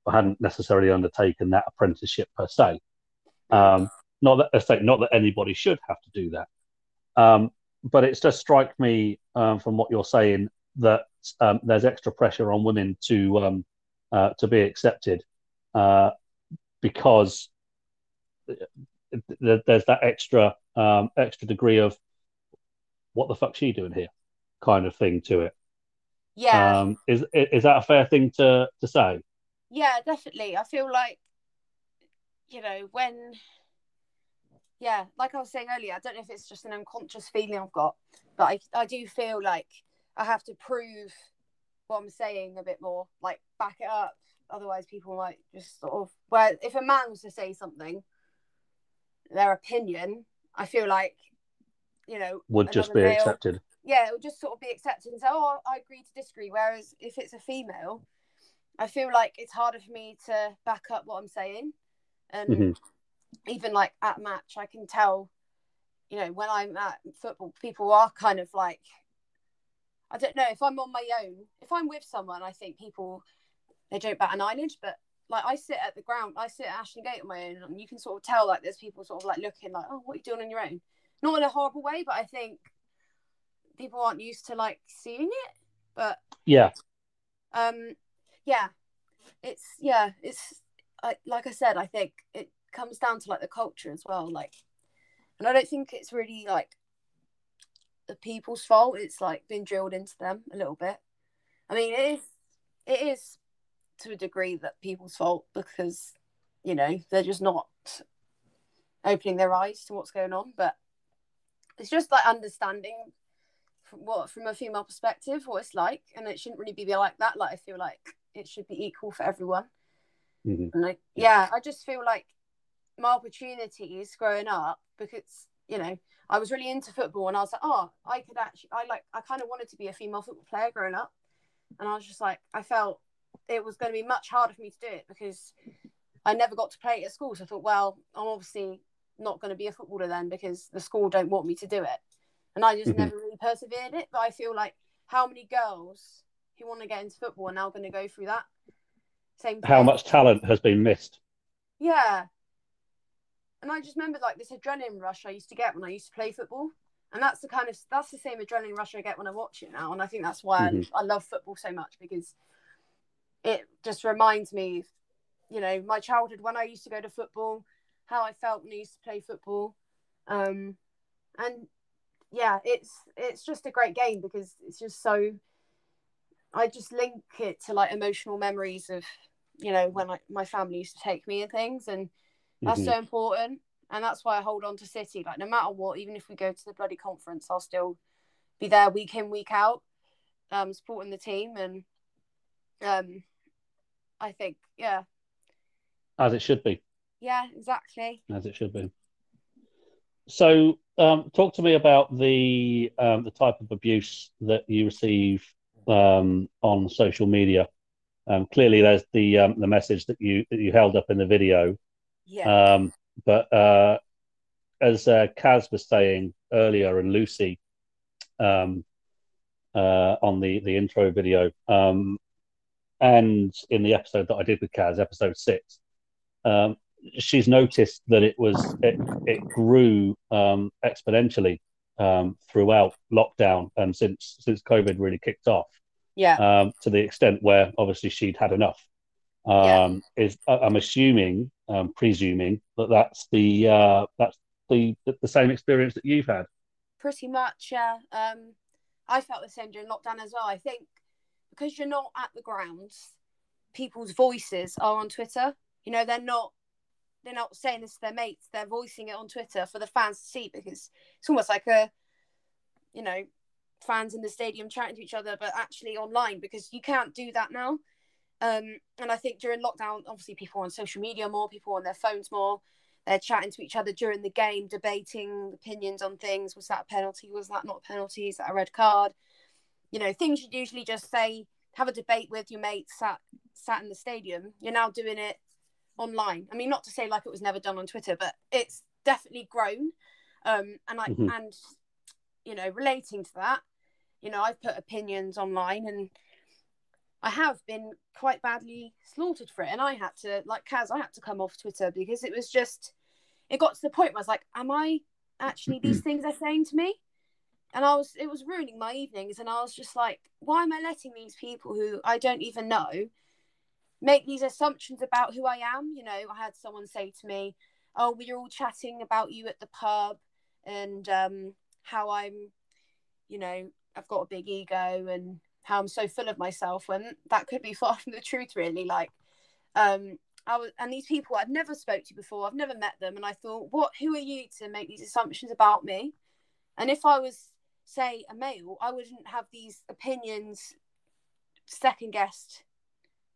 I hadn't necessarily undertaken that apprenticeship per se. Um, not that I say not that anybody should have to do that, um, but it's just strike me um, from what you're saying that um, there's extra pressure on women to um, uh, to be accepted uh, because there's that extra um, extra degree of what the fuck's she doing here kind of thing to it. Yeah. Um, is is that a fair thing to to say? Yeah, definitely. I feel like you know when yeah, like I was saying earlier, I don't know if it's just an unconscious feeling I've got, but I, I do feel like I have to prove what I'm saying a bit more, like back it up. Otherwise, people might just sort of. Where if a man was to say something, their opinion, I feel like, you know, would just be male, accepted. Yeah, it would just sort of be accepted and say, "Oh, I agree to disagree." Whereas if it's a female, I feel like it's harder for me to back up what I'm saying, and mm-hmm even like at match, I can tell, you know, when I'm at football, people are kind of like, I don't know, if I'm on my own, if I'm with someone, I think people, they don't bat an eyelid, but like I sit at the ground, I sit at Ashton Gate on my own, and you can sort of tell like there's people sort of like looking like, oh, what are you doing on your own? Not in a horrible way, but I think people aren't used to like seeing it. But yeah, um, yeah, it's yeah, it's I, like I said, I think it comes down to like the culture as well. Like, and I don't think it's really like the people's fault. It's like been drilled into them a little bit. I mean, it is, it is to a degree that people's fault because you know they're just not opening their eyes to what's going on. But it's just like understanding from what from a female perspective what it's like, and it shouldn't really be like that. Like I feel like it should be equal for everyone. Mm-hmm. And like, yeah, I just feel like my opportunities growing up because you know I was really into football and I was like, oh, I could actually, I like, I kind of wanted to be a female football player growing up, and I was just like, I felt it was going to be much harder for me to do it because I never got to play it at school. So I thought, well, I'm obviously not going to be a footballer then because the school don't want me to do it, and I just mm-hmm. never really persevered it. But I feel like how many girls who want to get into football are now going to go through that same. How much talent has been missed? Yeah, and I just remember like this adrenaline rush I used to get when I used to play football. And that's the kind of that's the same adrenaline rush I get when I watch it now. And I think that's why mm-hmm. I, I love football so much because it just reminds me, you know, my childhood when I used to go to football, how I felt when I used to play football. Um, and yeah, it's it's just a great game because it's just so. I just link it to like emotional memories of, you know, when I, my family used to take me and things, and that's mm-hmm. so important. And that's why I hold on to City. Like, no matter what, even if we go to the bloody conference, I'll still be there week in, week out, um, supporting the team. And um, I think, yeah. As it should be. Yeah, exactly. As it should be. So, um, talk to me about the um, the type of abuse that you receive um, on social media. Um, clearly, there's the um, the message that you that you held up in the video, yeah. Um, but uh, as uh, Kaz was saying earlier, and Lucy um, uh, on the the intro video, um, and in the episode that I did with Kaz, episode six, um, she's noticed that it was it, it grew um, exponentially um, throughout lockdown and since since COVID really kicked off. Yeah. Um, to the extent where obviously she'd had enough. Um, yeah. Is I'm assuming um, presuming that that's the uh, that's the the same experience that you've had. Pretty much, yeah. Um, I felt the same during lockdown as well. I think because you're not at the grounds, people's voices are on Twitter. You know, they're not they're not saying this to their mates. They're voicing it on Twitter for the fans to see because it's almost like a, you know, fans in the stadium chatting to each other, but actually online because you can't do that now. Um, and I think during lockdown, obviously people on social media more, people on their phones more. They're chatting to each other during the game, debating opinions on things. Was that a penalty? Was that not a penalty? Is that a red card? You know, things you'd usually just say, have a debate with your mates sat sat in the stadium. You're now doing it online. I mean, not to say like it was never done on Twitter, but it's definitely grown. Um, and like, mm-hmm. and you know, relating to that, you know, I've put opinions online and I have been quite badly slaughtered for it. And I had to, like Kaz, I had to come off Twitter because it was just, it got to the point where I was like, am I actually <clears throat> these things they're saying to me? And I was, it was ruining my evenings. And I was just like, why am I letting these people who I don't even know make these assumptions about who I am? You know, I had someone say to me, oh, we were all chatting about you at the pub and um, how I'm, you know, I've got a big ego and how I'm so full of myself when that could be <laughs> far from the truth, really. Like, um, I was, and these people I've never spoke to before, I've never met them, and I thought, what? Who are you to make these assumptions about me? And if I was, say, a male, I wouldn't have these opinions second guessed.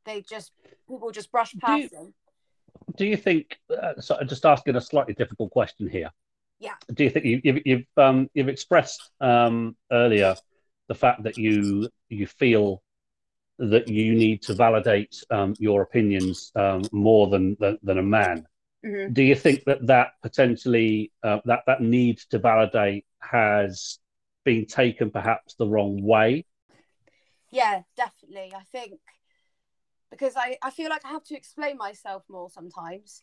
They just people just brush past do you, them. Do you think? Uh, so just asking a slightly difficult question here. Yeah. Do you think you, have you've um, you've expressed um, earlier the fact that you you feel that you need to validate um, your opinions um, more than, than, than a man. Mm-hmm. Do you think that that potentially uh, that that need to validate has been taken perhaps the wrong way? Yeah, definitely. I think because I, I feel like I have to explain myself more sometimes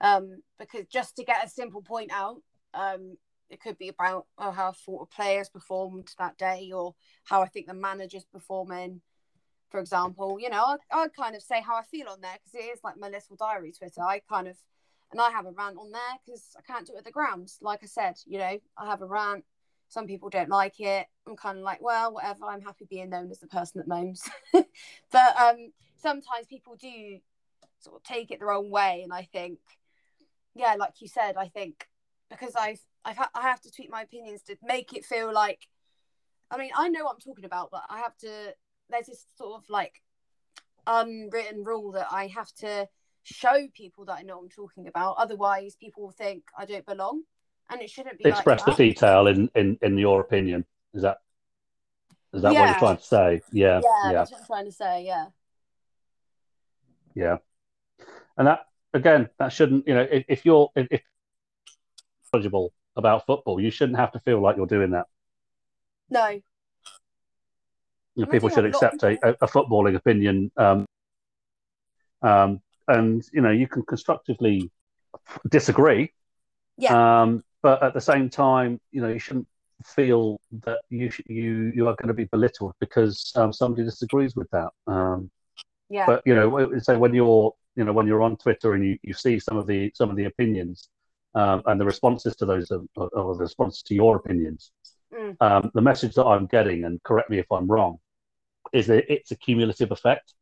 um, because just to get a simple point out um, it could be about oh, how I thought a players performed that day or how I think the manager's performing, for example. You know, I, I kind of say how I feel on there because it is like my little diary Twitter. I kind of, and I have a rant on there because I can't do it at the grounds. Like I said, you know, I have a rant. Some people don't like it. I'm kind of like, well, whatever. I'm happy being known as the person that moans. <laughs> but um, sometimes people do sort of take it the wrong way. And I think, yeah, like you said, I think because I've I've ha- I have to tweet my opinions to make it feel like I mean I know what I'm talking about but I have to there's this sort of like unwritten rule that I have to show people that I know what I'm talking about otherwise people will think I don't belong and it shouldn't be express like the detail in, in in your opinion is that is that yeah. what you're trying to say yeah yeah, yeah. that's what I'm trying to say yeah yeah and that again that shouldn't you know if, if you're if, if knowledgeable about football, you shouldn't have to feel like you're doing that. No. You know, people should accept a, a, footballing opinion, um, um, and you know you can constructively disagree. Yeah. Um, but at the same time, you know you shouldn't feel that you sh- you you are going to be belittled because um, somebody disagrees with that. Um, yeah. But you know, so when you're you know when you're on Twitter and you, you see some of the some of the opinions, um, and the responses to those or, or the responses to your opinions. Mm. Um, the message that I'm getting, and correct me if I'm wrong, is that it's a cumulative effect.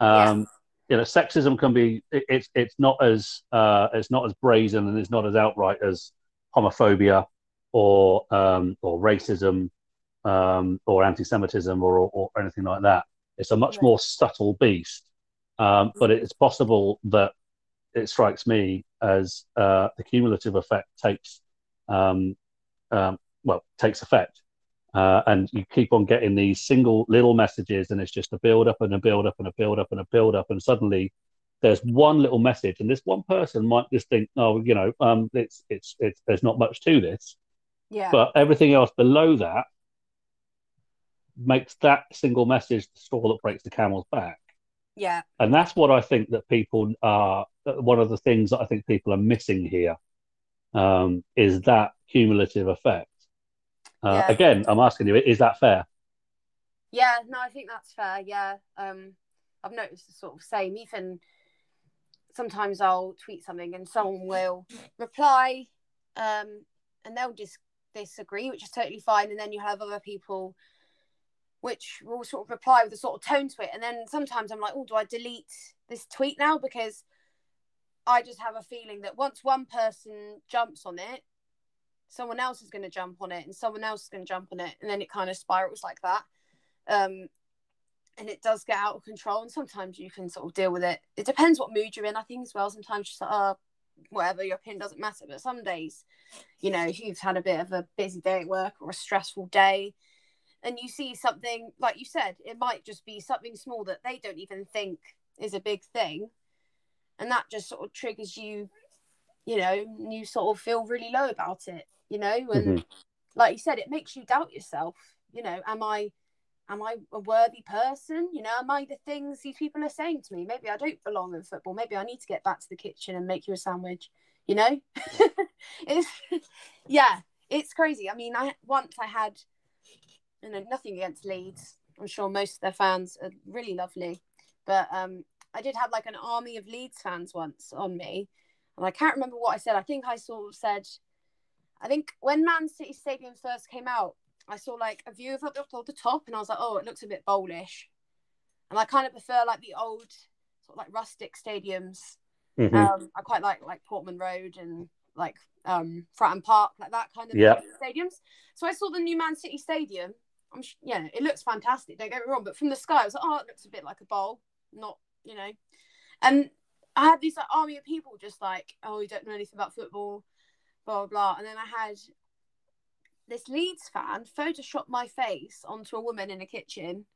Um, yes. You know, sexism can be it, it's it's not as uh, it's not as brazen and it's not as outright as homophobia or um, or racism um, or anti-Semitism or, or, or anything like that. It's a much right. more subtle beast, um, but it's possible that it strikes me as uh, the cumulative effect takes um, um, well takes effect, uh, and you keep on getting these single little messages, and it's just a build up and a build up and a build up and a build up, and suddenly there's one little message, and this one person might just think, oh, you know, um, it's it's it's there's not much to this, yeah, but everything else below that makes that single message the straw that breaks the camel's back. Yeah. And that's what I think that people are, one of the things that I think people are missing here um, is that cumulative effect. Uh, yeah. Again, I'm asking you, is that fair? Yeah, no, I think that's fair. Yeah. Um, I've noticed the sort of same. Even sometimes I'll tweet something and someone will reply um, and they'll just disagree, which is totally fine. And then you have other people which will sort of reply with a sort of tone to it. And then sometimes I'm like, oh, do I delete this tweet now? Because I just have a feeling that once one person jumps on it, someone else is going to jump on it and someone else is going to jump on it and then it kind of spirals like that um and it does get out of control and sometimes you can sort of deal with it. It depends what mood you're in i think as well. Sometimes you're like oh whatever your opinion doesn't matter. But some days you know if you've had a bit of a busy day at work or a stressful day and you see something like you said it might just be something small that they don't even think is a big thing and that just sort of triggers you you know you sort of feel really low about it you know? And mm-hmm. like you said it makes you doubt yourself you know am i am i a worthy person? You know am i the things these people are saying to me? Maybe i don't belong in football. Maybe i need to get back to the kitchen and make you a sandwich you know? <laughs> It's <laughs> yeah it's crazy. I mean i once i had you know nothing against leeds. I'm sure most of their fans are really lovely. But um i did have like an army of leeds fans once on me. And i can't remember what i said. I think i sort of said I think when Man City Stadium first came out, I saw like a view of it up the top, and I was like, oh, it looks a bit bowlish. And I kind of prefer like the old sort of like rustic stadiums. Mm-hmm. Um, I quite like like Portman Road and like um Fratton Park, like that kind of yeah. stadiums. So I saw the new Man City Stadium. I'm yeah, it looks fantastic. Don't get me wrong, but from the sky, I was like, oh, it looks a bit like a bowl, not you know. And I had these like army of people just like, oh, you don't know anything about football blah, blah, blah. And then I had this Leeds fan photoshopped my face onto a woman in a kitchen.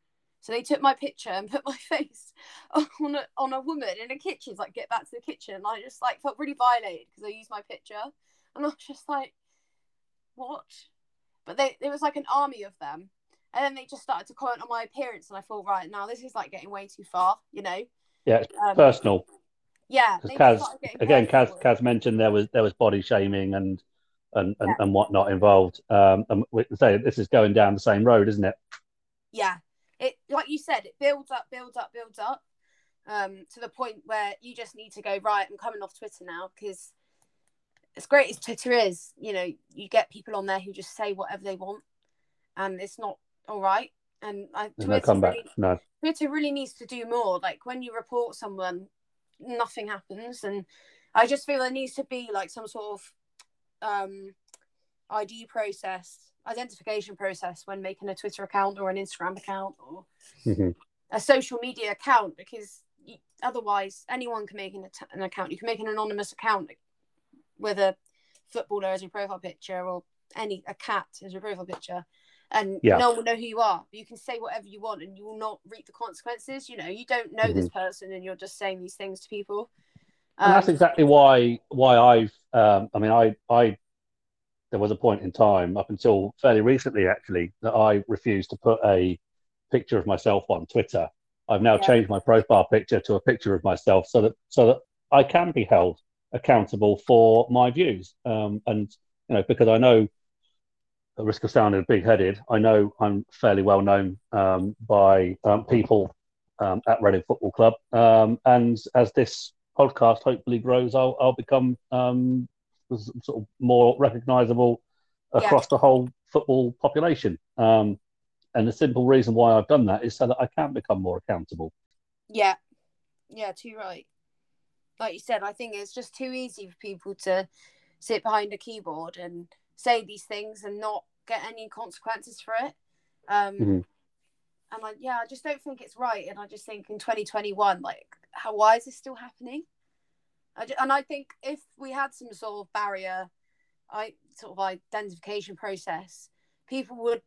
So they took my picture and put <laughs> my face on a, on a woman in a kitchen. It's like, get back to the kitchen. And I just like felt really violated because I used my picture. And I was just like, what? But they, there was like an army of them. And then they just started to comment on my appearance. And I thought, right, now this is like getting way too far, you know? Yeah, um, personal. Yeah, Kaz, again, Kaz, Kaz mentioned there was there was body shaming and and and, yeah. and whatnot involved. Um, and we say this is going down the same road, isn't it? Yeah, it like you said, it builds up, builds up, builds up, um, to the point where you just need to go right. I'm coming off Twitter now because as great as Twitter is, you know, you get people on there who just say whatever they want, and it's not all right. And I, Twitter, no. Really, no. Twitter really needs to do more. Like when you report someone, nothing happens and i just feel there needs to be like some sort of um id process identification process when making a twitter account or an instagram account or mm-hmm. a social media account because you, otherwise anyone can make an, an account you can make an anonymous account with a footballer as your profile picture or any a cat as your profile picture and yeah. no one will know who you are. You can say whatever you want, and you will not reap the consequences. You know, you don't know mm-hmm. this person, and you're just saying these things to people. And that's um, exactly why why I've. Um, I mean, I I there was a point in time up until fairly recently, actually, that I refused to put a picture of myself on Twitter. I've now yeah. changed my profile picture to a picture of myself so that so that I can be held accountable for my views. Um, and you know, because I know at risk of sounding big headed, I know I'm fairly well known um, by um, people um, at Reading Football Club. Um, and as this podcast hopefully grows, I'll, I'll become um, sort of more recognisable across yeah. the whole football population. Um, and the simple reason why I've done that is so that I can become more accountable. Yeah, yeah, too right. Like you said, I think it's just too easy for people to sit behind a keyboard and say these things and not get any consequences for it. Um, mm-hmm. And I, yeah, I just don't think it's right. And I just think in 2021, like, how why is this still happening? I just, and I think if we had some sort of barrier, I sort of identification process, people would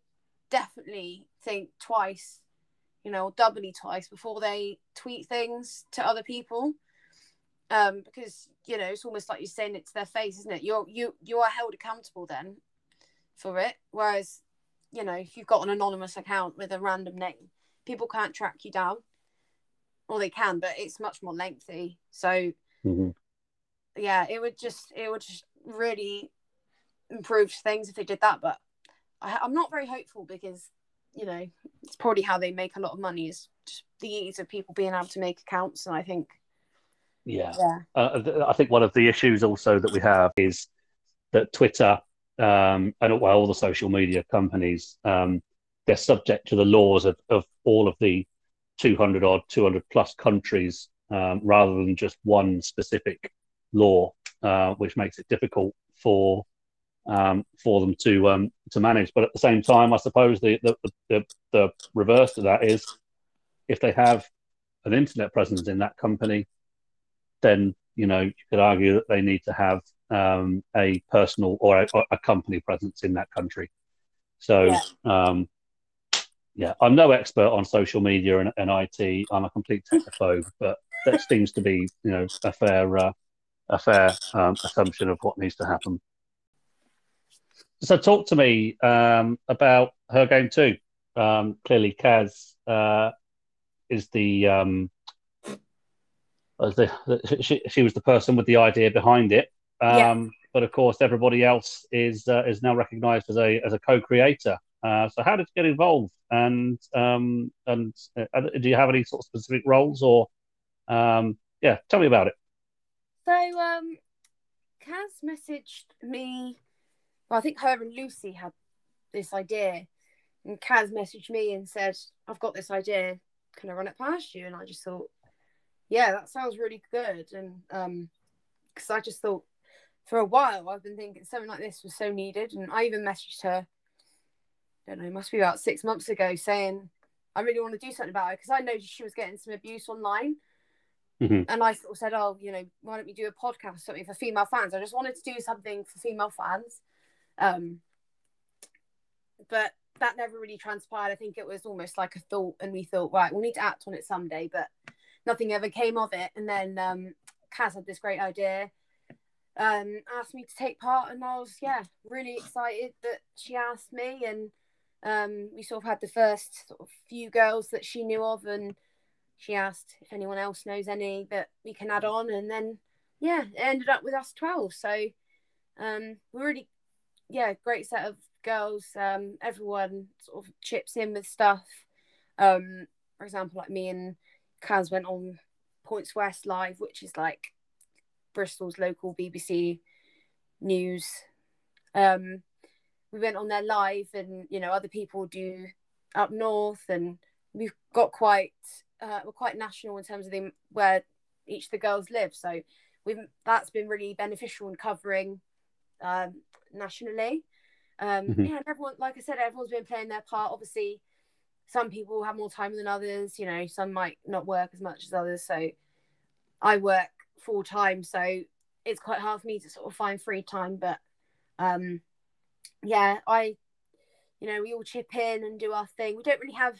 definitely think twice, you know, doubly twice before they tweet things to other people. Um, because you know it's almost like you're saying it to their face, isn't it? You're you you are held accountable then for it. Whereas, you know, if you've got an anonymous account with a random name, people can't track you down. Or they can, but it's much more lengthy. So mm-hmm. yeah, it would just it would just really improve things if they did that. But I, I'm not very hopeful because you know it's probably how they make a lot of money is just the ease of people being able to make accounts. And I think yeah, yeah. Uh, I think one of the issues also that we have is that Twitter um, and well, all the social media companies, um, they're subject to the laws of, of all of the 200 odd, 200 plus countries, um, rather than just one specific law, uh, which makes it difficult for um, for them to um, to manage. But at the same time, I suppose the the, the the reverse to that is if they have an internet presence in that company, then you know you could argue that they need to have um, a personal or a, a, company presence in that country. So. Yeah. Um, yeah, I'm no expert on social media and, and IT. I'm a complete technophobe, but that seems to be, you know, a fair, uh, a fair um, assumption of what needs to happen. So, talk to me um, about her game too. Um, clearly, Kaz uh, is the, um, the, the she, she, was the person with the idea behind it. Yeah. Um, but of course, everybody else is uh, is now recognised as a as a co-creator. Uh, so, how did you get involved? And um, and uh, do you have any sort of specific roles, or um, yeah, tell me about it. So, um, Kaz messaged me. Well, I think her and Lucy had this idea, and Kaz messaged me and said, "I've got this idea. Can I run it past you?" And I just thought, "Yeah, that sounds really good." And um, because I just thought for a while I've been thinking something like this was so needed, and I even messaged her. Don't know, must be about six months ago, saying I really want to do something about it because I noticed she was getting some abuse online. Mm-hmm. And I sort of said, oh, you know, why don't we do a podcast or something for female fans? I just wanted to do something for female fans. Um, but that never really transpired. I think it was almost like a thought, and we thought, right, we'll need to act on it someday, but nothing ever came of it. And then um, Kaz had this great idea, um, asked me to take part, and I was, yeah, really excited that she asked me. And um, we sort of had the first sort of few girls that she knew of, and she asked if anyone else knows any that we can add on, and then yeah, it ended up with us twelve. So um, we're really yeah, great set of girls. Um, everyone sort of chips in with stuff. Um, for example, like me and Kaz went on Points West live, which is like Bristol's local BBC news. Um, we went on there live, and you know other people do up north, and we've got quite uh, we're quite national in terms of the where each of the girls live. So we've that's been really beneficial in covering um, nationally. Um, mm-hmm. Yeah, and everyone, like I said, everyone's been playing their part. Obviously, some people have more time than others. You know, some might not work as much as others. So I work full time, so it's quite hard for me to sort of find free time. But um, yeah, I, you know, we all chip in and do our thing. We don't really have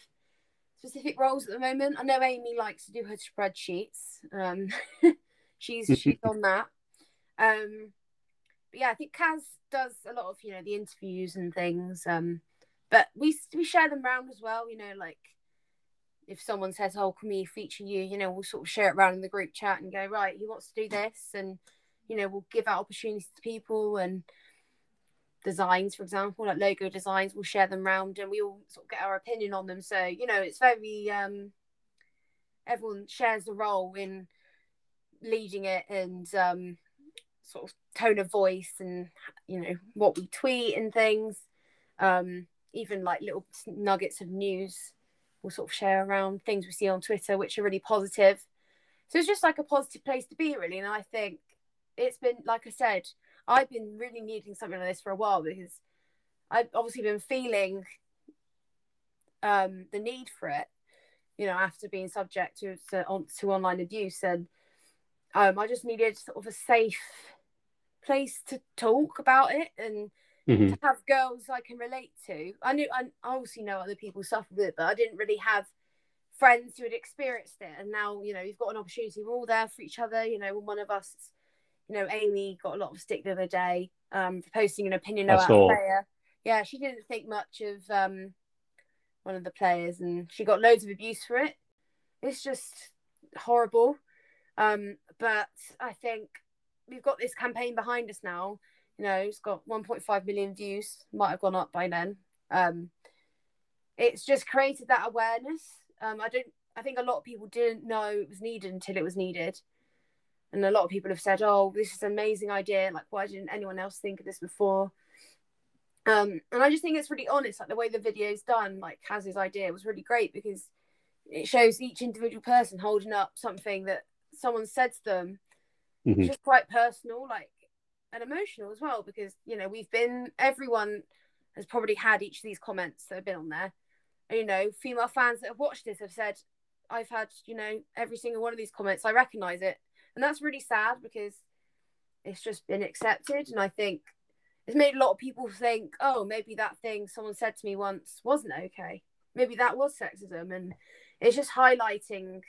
specific roles at the moment. I know Amy likes to do her spreadsheets. Um, <laughs> she's she's on <laughs> that. Um, but yeah, I think Kaz does a lot of you know the interviews and things. Um, but we we share them around as well. You know, like if someone says, "Oh, can we feature you?" You know, we'll sort of share it around in the group chat and go, "Right, he wants to do this," and you know, we'll give out opportunities to people and designs, for example, like logo designs, we'll share them around and we all sort of get our opinion on them. So, you know, it's very um everyone shares the role in leading it and um sort of tone of voice and you know what we tweet and things. Um even like little nuggets of news we'll sort of share around things we see on Twitter which are really positive. So it's just like a positive place to be really and I think it's been like I said I've been really needing something like this for a while because I've obviously been feeling um, the need for it, you know, after being subject to to, on, to online abuse, and um, I just needed sort of a safe place to talk about it and mm-hmm. to have girls I can relate to. I knew I obviously know other people suffer with it, but I didn't really have friends who had experienced it. And now, you know, you've got an opportunity. We're all there for each other. You know, when one of us you know, Amy got a lot of stick the other day um, for posting an opinion about a player. Yeah, she didn't think much of um, one of the players, and she got loads of abuse for it. It's just horrible. Um, but I think we've got this campaign behind us now. You know, it's got 1.5 million views. Might have gone up by then. Um, it's just created that awareness. Um, I don't. I think a lot of people didn't know it was needed until it was needed and a lot of people have said oh this is an amazing idea like why didn't anyone else think of this before um and i just think it's really honest like the way the video is done like Kaz's idea was really great because it shows each individual person holding up something that someone said to them mm-hmm. just quite personal like and emotional as well because you know we've been everyone has probably had each of these comments that have been on there. And, you know, female fans that have watched this have said, "I've had you know every single one of these comments. I recognise it," and that's really sad because it's just been accepted, and I think it's made a lot of people think, "Oh, maybe that thing someone said to me once wasn't okay. Maybe that was sexism," and it's just highlighting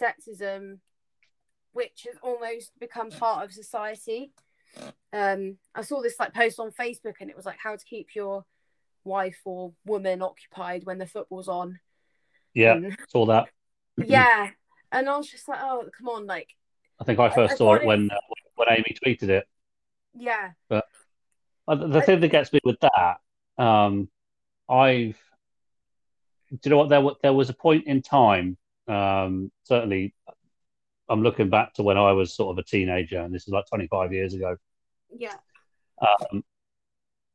sexism which has almost become part of society. Um, I saw this like post on Facebook, and it was like how to keep your wife or woman occupied when the football's on. Yeah, and, saw that. <laughs> yeah, and I was just like, oh, come on, like. I think I first I, saw it when uh, when Amy tweeted it. Yeah. But uh, the thing that gets me with that, um, I've. Do you know what? There, there was a point in time, um, certainly I'm looking back to when I was sort of a teenager, and this is like 25 years ago. Yeah. Um,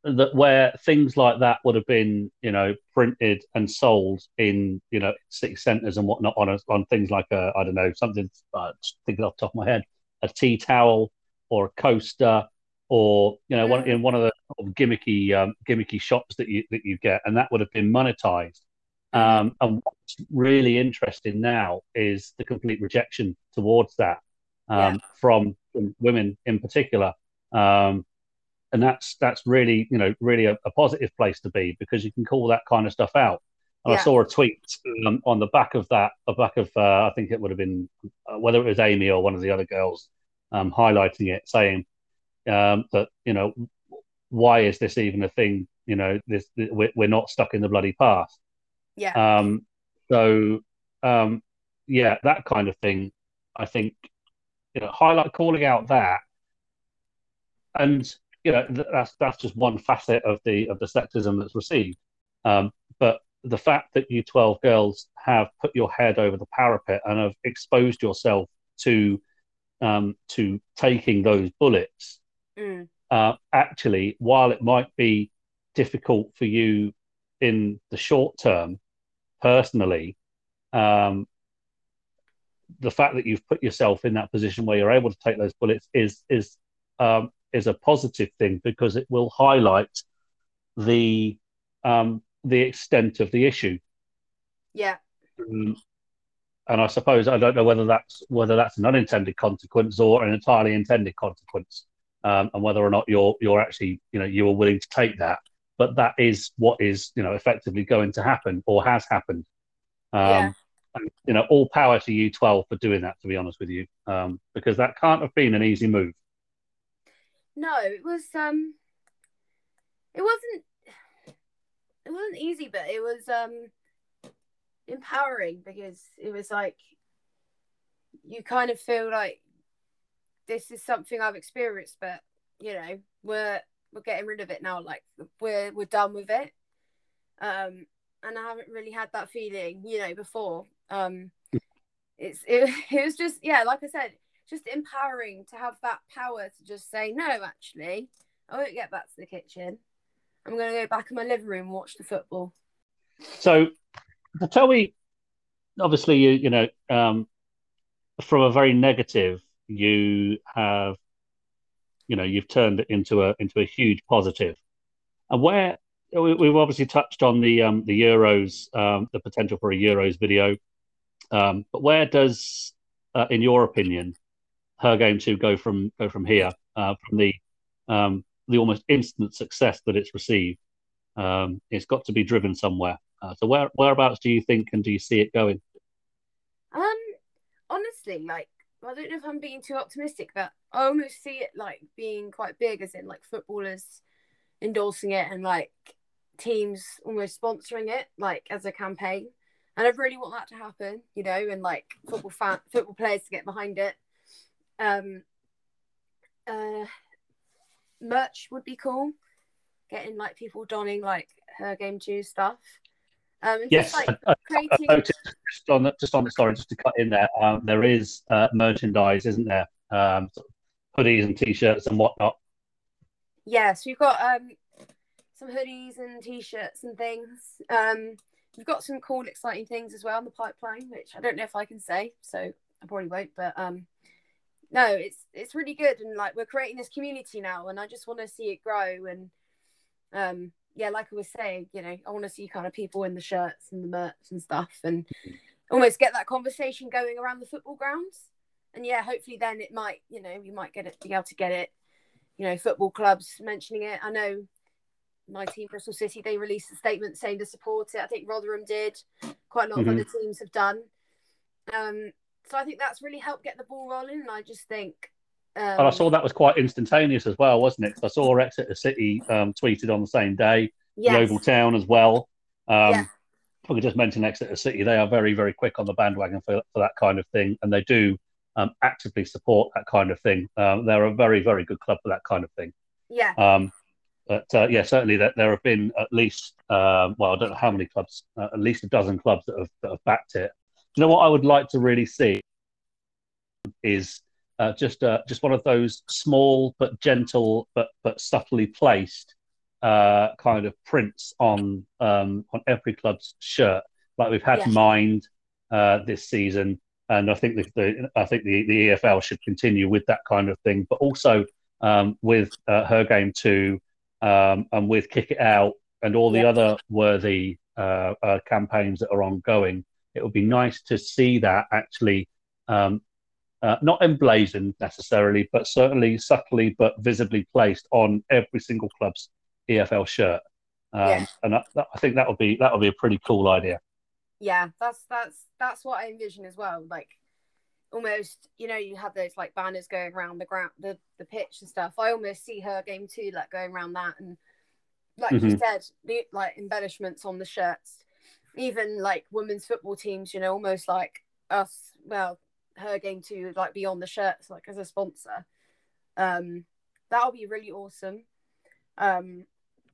that where things like that would have been, you know, printed and sold in, you know, city centres and whatnot on a, on things like a, I don't know, something. Uh, thinking off the top of my head, a tea towel or a coaster, or you know, mm. one in one of the sort of gimmicky um, gimmicky shops that you that you get, and that would have been monetized. Mm-hmm. Um, and what's really interesting now is the complete rejection towards that um, yeah. from, from, women in particular. Um, and that's that's really you know really a, a, positive place to be because you can call that kind of stuff out. And yeah. I saw a tweet um, on the back of that, the back of uh, I think it would have been uh, whether it was Amy or one of the other girls um, highlighting it, saying um, that you know why is this even a thing? You know, this we're, we're not stuck in the bloody past. Yeah. Um, so, um, yeah, that kind of thing. I think you know, highlight calling out that, and you know, that's that's just one facet of the of the sexism that's received. Um, but the fact that you twelve girls have put your head over the parapet and have exposed yourself to um, to taking those bullets, mm. uh, actually, while it might be difficult for you in the short term, personally, um, the fact that you've put yourself in that position where you're able to take those bullets is is um, is a positive thing because it will highlight the um, the extent of the issue. Yeah. Um, and I suppose I don't know whether that's whether that's an unintended consequence or an entirely intended consequence, um, and whether or not you're you're actually you know you are willing to take that but that is what is you know effectively going to happen or has happened. Um, yeah. and, you know, all power to you twelve for doing that. To be honest with you, um, because that can't have been an easy move. No, it was. Um, it wasn't. It wasn't easy, but it was um, empowering because it was like you kind of feel like this is something I've experienced, but you know, we're we're getting rid of it now. Like we're we're done with it. Um, and I haven't really had that feeling, you know, before. Um, it's it, <laughs> it was just yeah, like I said, just empowering to have that power to just say no. Actually, I won't get back to the kitchen. I'm going to go back in my living room and watch the football. So, tell me, obviously, you you know, um, from a very negative, you have you know you've turned it into a into a huge positive. And where we, have obviously touched on the um, the Euros, um, the potential for a Euros video, um, but where does, uh, in your opinion, her game too go from go from here uh, from the um, the almost instant success that it's received? Um, it's got to be driven somewhere. Uh, so where whereabouts do you think and do you see it going? Um, honestly, like I don't know if I'm being too optimistic, but I almost see it like being quite big, as in like footballers endorsing it and like teams almost sponsoring it, like as a campaign. And I really want that to happen, you know, and like football fan, football players to get behind it. Um, uh, merch would be cool. Getting like people donning like her game too stuff. Um, yes, just, like, I, creating... I just on the, just on the story, just to cut in there, um, there is uh, merchandise, isn't there? Um, hoodies and t-shirts and whatnot. Yes, we've got um, some hoodies and t-shirts and things. Um, we've got some cool, exciting things as well in the pipeline, which I don't know if I can say, so I probably won't. But um, no, it's it's really good, and like we're creating this community now, and I just want to see it grow. And um, yeah, like I was saying, you know, I want to see kind of people in the shirts and the merch and stuff, and almost get that conversation going around the football grounds. And yeah, hopefully then it might, you know, you might get it, be able to get it, you know, football clubs mentioning it. I know my team, Bristol City, they released a statement saying to support it. I think Rotherham did. Quite a lot mm-hmm. of other teams have done. Um, so I think that's really helped get the ball rolling. And I just think. Um, and I saw that was quite instantaneous as well, wasn't it? I saw Exeter City um, tweeted on the same day, yes. the Yeovil Town as well. Um, yeah. If I could just mention Exeter City, they are very, very quick on the bandwagon for, for that kind of thing, and they do um, actively support that kind of thing. Um, they're a very, very good club for that kind of thing. Yeah. Um, but uh, yeah, certainly that there have been at least, um, well, I don't know how many clubs, uh, at least a dozen clubs that have, that have backed it. You know what I would like to really see is uh, just uh, just one of those small but gentle but but subtly placed uh, kind of prints on um, on every club's shirt, like we've had yeah. Mind uh, this season, and I think the, the, I think the, the EFL should continue with that kind of thing, but also um, with uh, her game too, um, and with Kick It Out and all the yeah. other worthy uh, campaigns that are ongoing. It would be nice to see that actually um, uh, not emblazoned necessarily, but certainly subtly but visibly placed on every single club's EFL shirt. Um, yeah. And I, I think that would be that would be a pretty cool idea. Yeah, that's that's that's what I envision as well. Like almost, you know, you have those like banners going around the ground, the the pitch and stuff. I almost see her game too, like going around that, and like mm-hmm. you said, the like embellishments on the shirts. Even like women's football teams, you know, almost like us. Well, her game too, like be on the shirts, like as a sponsor. Um, that'll be really awesome. Um,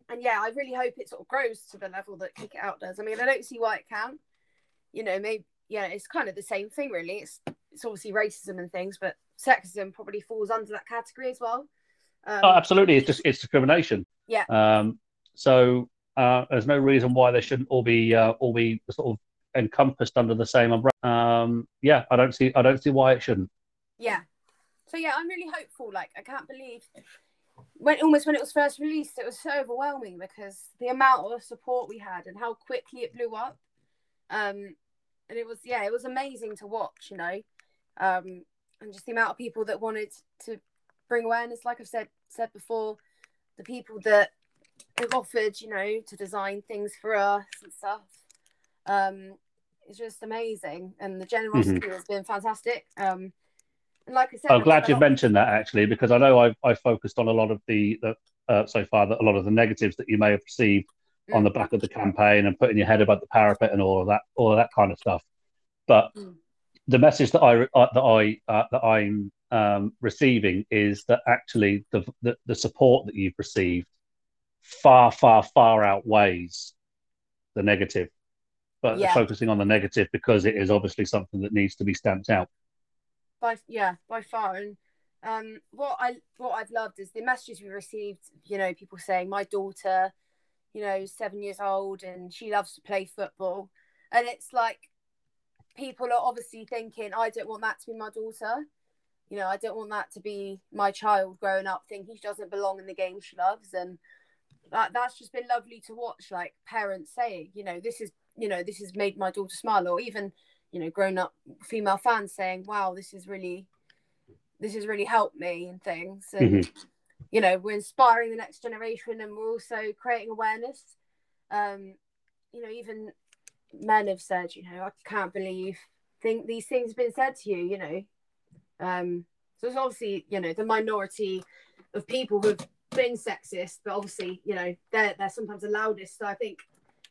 and yeah, I really hope it sort of grows to the level that Kick It Out does. I mean, I don't see why it can't. You know, maybe yeah, it's kind of the same thing, really. It's it's obviously racism and things, but sexism probably falls under that category as well. Um, oh, absolutely, it's just it's discrimination. Yeah. Um. So uh, there's no reason why they shouldn't all be uh, all be sort of encompassed under the same umbrella. Um. Yeah, I don't see I don't see why it shouldn't. Yeah. So yeah, I'm really hopeful. Like I can't believe when almost when it was first released, it was so overwhelming because the amount of support we had and how quickly it blew up. Um, and it was yeah, it was amazing to watch, you know, um, and just the amount of people that wanted to bring awareness. Like I've said said before, the people that have offered, you know, to design things for us and stuff. Um, it's just amazing, and the generosity mm-hmm. has been fantastic. Um, like I said, I'm glad you've mentioned that actually, because I know I've, I've focused on a lot of the, the uh, so far that a lot of the negatives that you may have received mm. on the back of the campaign and putting your head above the parapet and all of that, all of that kind of stuff. But mm. the message that I uh, that I uh, that I'm um, receiving is that actually the, the the support that you've received far far far outweighs the negative. But yeah. focusing on the negative because it is obviously something that needs to be stamped out. By yeah by far. And um what i what i've loved is the messages we received you know people saying my daughter you know seven years old and she loves to play football. And it's like people are obviously thinking i don't want that to be my daughter. You know i don't want that to be my child growing up thinking she doesn't belong in the game she loves. And that that's just been lovely to watch like parents saying you know this is you know this has made my daughter smile or even you know grown up female fans saying wow this is really this has really helped me and things. And mm-hmm. you know we're inspiring the next generation and we're also creating awareness. Um you know even men have said you know i can't believe think these things have been said to you you know. Um so it's obviously you know the minority of people who've been sexist but obviously you know they're they're sometimes the loudest. So i think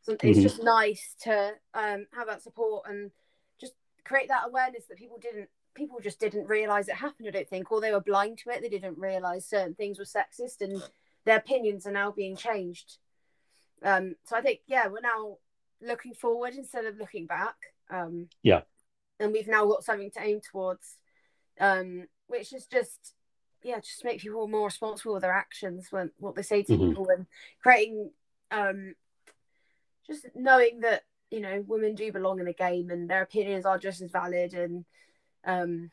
it's mm-hmm. just nice to um have that support and just create that awareness that people didn't people just didn't realize it happened i don't think or they were blind to it. They didn't realize certain things were sexist and their opinions are now being changed. Um so i think yeah we're now looking forward instead of looking back. Um yeah. and we've now got something to aim towards um which is just yeah just make people more responsible with their actions when what they say to mm-hmm. people and creating um just knowing that you know women do belong in the game and their opinions are just as valid and um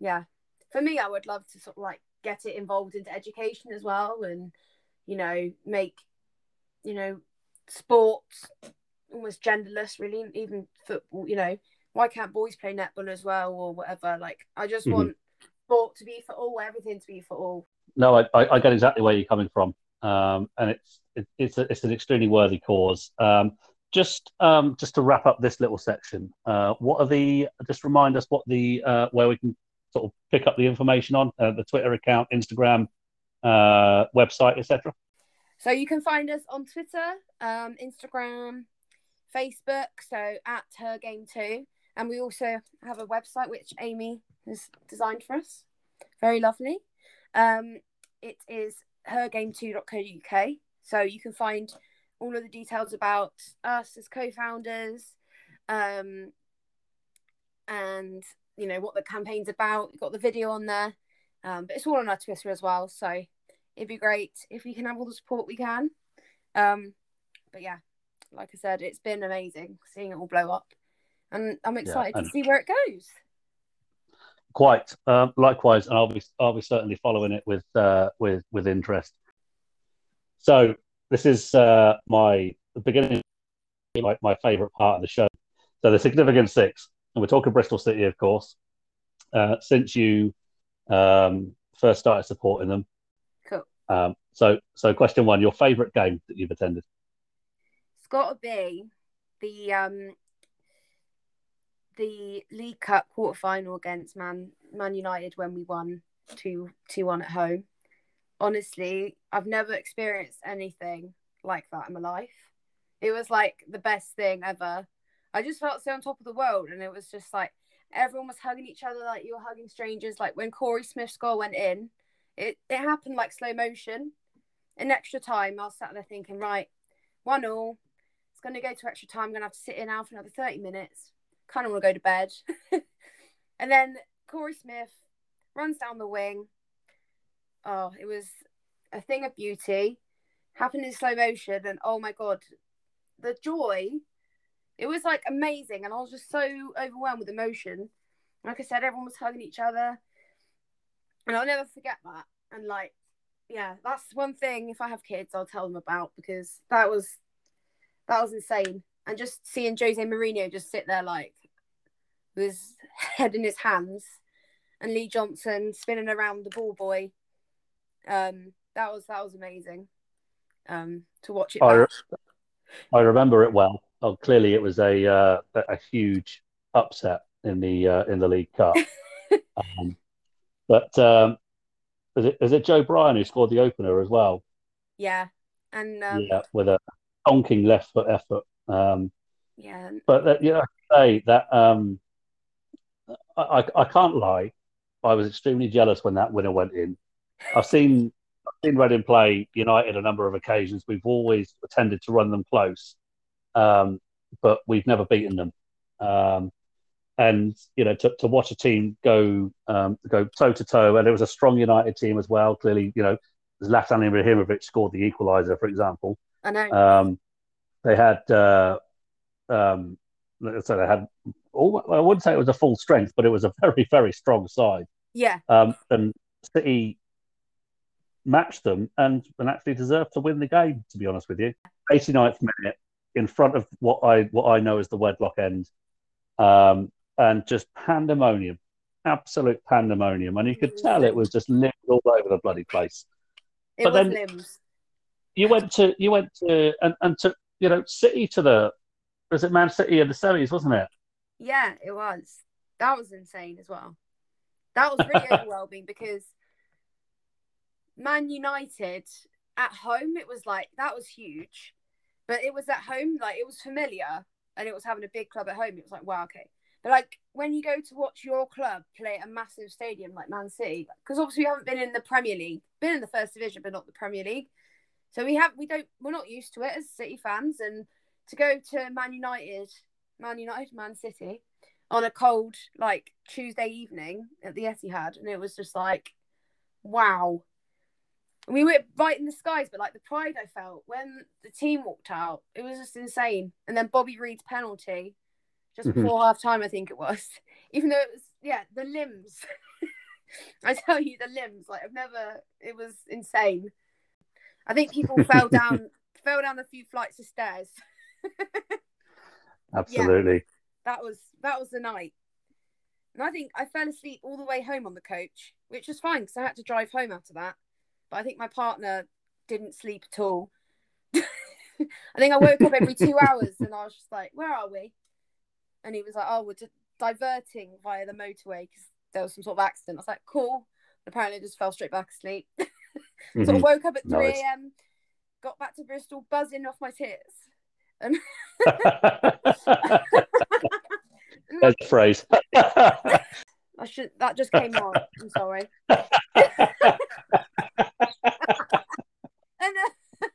yeah for me, I would love to sort of like get it involved into education as well, and you know, make you know sports almost genderless, really, even football. You know, why can't boys play netball as well or whatever? Like, I just mm-hmm. want sport to be for all, everything to be for all. No, I, I get exactly where you're coming from, um, and it's it, it's a, it's an extremely worthy cause. Um, just um, just to wrap up this little section, uh, what are the? Just remind us what the uh, where we can sort of pick up the information on uh, the Twitter account, Instagram, uh, website, etc. So you can find us on Twitter, um, Instagram, Facebook. So at her game too, and we also have a website which Amy has designed for us. Very lovely. Um, it is hergame2.co.uk. So you can find all of the details about us as co-founders, um, and you know what the campaign's about. We've got the video on there, um, but it's all on our Twitter as well. So it'd be great if we can have all the support we can. Um, but yeah, like I said, it's been amazing seeing it all blow up, and I'm excited yeah, and to see where it goes. Quite um, likewise, and I'll be I'll be certainly following it with uh, with with interest. So this is uh, my the beginning, my, my favourite part of the show. So the significant six, and we're talking Bristol City, of course. Uh, since you um, first started supporting them, cool. Um, so, so question one: your favourite game that you've attended? It's got to be the um, the League Cup quarter final against Man Man United when we won two two one at home honestly, I've never experienced anything like that in my life. It was like the best thing ever. I just felt so on top of the world, and it was just like everyone was hugging each other like you were hugging strangers. Like when Korey Smith's goal went in, it, it happened like slow motion. In extra time, I was sat there thinking, right, one all. It's going to go to extra time. I'm going to have to sit in now for another 30 minutes. Kind of want to go to bed. <laughs> and then Korey Smith runs down the wing, oh, it was a thing of beauty, happened in slow motion, and oh my god, the joy! It was like amazing, and I was just so overwhelmed with emotion. Like I said, everyone was hugging each other, and I'll never forget that. And like, yeah, that's one thing. If I have kids, I'll tell them about because that was that was insane. And just seeing Jose Mourinho just sit there like with his head in his hands, and Lee Johnson spinning around the ball boy um, that was that was amazing. Um, to watch it. I, I remember it well. Oh, clearly it was a uh, a huge upset in the uh, in the League Cup. <laughs> um, but um, is it is it Joe Bryan who scored the opener as well? Yeah, and um, yeah, with a honking left foot effort. Um, yeah, but uh, yeah, I say that um, I, I can't lie. I was extremely jealous when that winner went in I've seen I've seen Reading play United a number of occasions. We've always tended to run them close, um, but we've never beaten them. Um, and you know, to, to watch a team go um, go toe to toe, and it was a strong United team as well. Clearly, you know, Zlatan Ibrahimovic scored the equaliser, for example. I know. Um, they had, uh, um, so they had. All, I wouldn't say it was a full strength, but it was a <laughs> very, very strong side. Yeah. Um, and City matched them and, and actually deserved to win the game, to be honest with you. 89th minute in front of what I what I know as the wedlock end. Um, and just pandemonium, absolute pandemonium. And you could tell it was just limbs all over the bloody place. It but was then limbs. You went to you went to and, and to you know City to the was it Man City in the semis, wasn't it? Yeah, it was. That was insane as well. That was really <laughs> overwhelming because Man United at home, it was like that was huge, but it was at home, like it was familiar, and it was having a big club at home. It was like wow, okay. But like when you go to watch your club play at a massive stadium like Man City, because obviously we haven't been in the Premier League, been in the First Division, but not the Premier League. So we have we don't we're not used to it as City fans, and to go to Man United, Man United, Man City on a cold like Tuesday evening at the Etihad, and it was just like, wow, we were right in the skies, but like the pride I felt when the team walked out, it was just insane. And then Bobby Reid's penalty, just mm-hmm. before half time, I think it was. <laughs> Even though it was, yeah, the limbs. <laughs> I tell you, the limbs, like I've never. It was insane. I think people fell down, <laughs> fell down a few flights of stairs. Absolutely. Yeah, that was that was the night. And I think I fell asleep all the way home on the coach, which was fine because I had to drive home after that. But I think my partner didn't sleep at all. <laughs> I think I woke up every two <laughs> hours and I was just like, "Where are we?" And he was like, "Oh, we're just diverting via the motorway because there was some sort of accident." I was like, "Cool." And apparently, I just fell straight back asleep. <laughs> mm-hmm. So I woke up at three nice. a.m., got back to Bristol, buzzing off my tits, <laughs> There's a phrase. I should. That just came on. I'm sorry. and, uh, <laughs>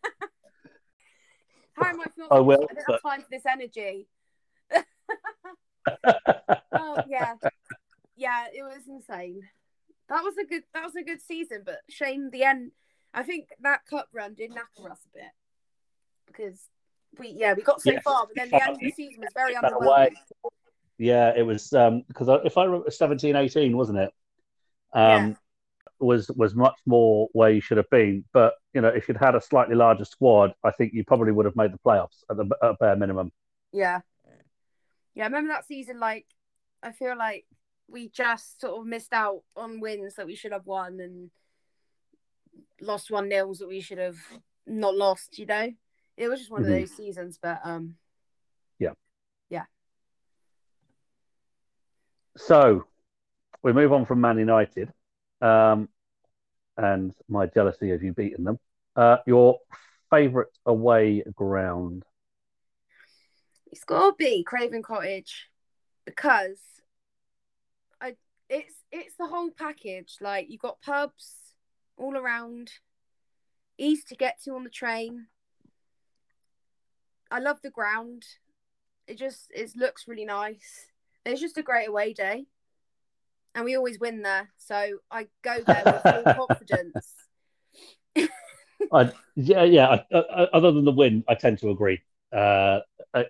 how am I feeling? I will. I don't have time for this energy. <laughs> oh yeah, yeah. It was insane. That was a good. That was a good season, but shame the end. I think that cup run did knacker us a bit because we yeah we got so far, but then the end of the season was very underwhelming. Yeah, it was because um, if I remember 17, 18, wasn't it? Um, yeah. Was was much more where you should have been, but you know, if you'd had a slightly larger squad, I think you probably would have made the playoffs at the at bare minimum. Yeah, yeah. I remember that season. Like, I feel like we just sort of missed out on wins that we should have won, and lost one nils that we should have not lost. You know, it was just one mm-hmm. of those seasons. But um, yeah, yeah. So we move on from Man United um, and my jealousy of you beating them. Uh, your favourite away ground? It's got to be Craven Cottage because I it's it's the whole package. Like you got pubs all around, easy to get to on the train. I love the ground. It just it looks really nice. It's just a great away day, and we always win there. So I go there with full <laughs> confidence. I, yeah, yeah. I, I, other than the win, I tend to agree. Uh,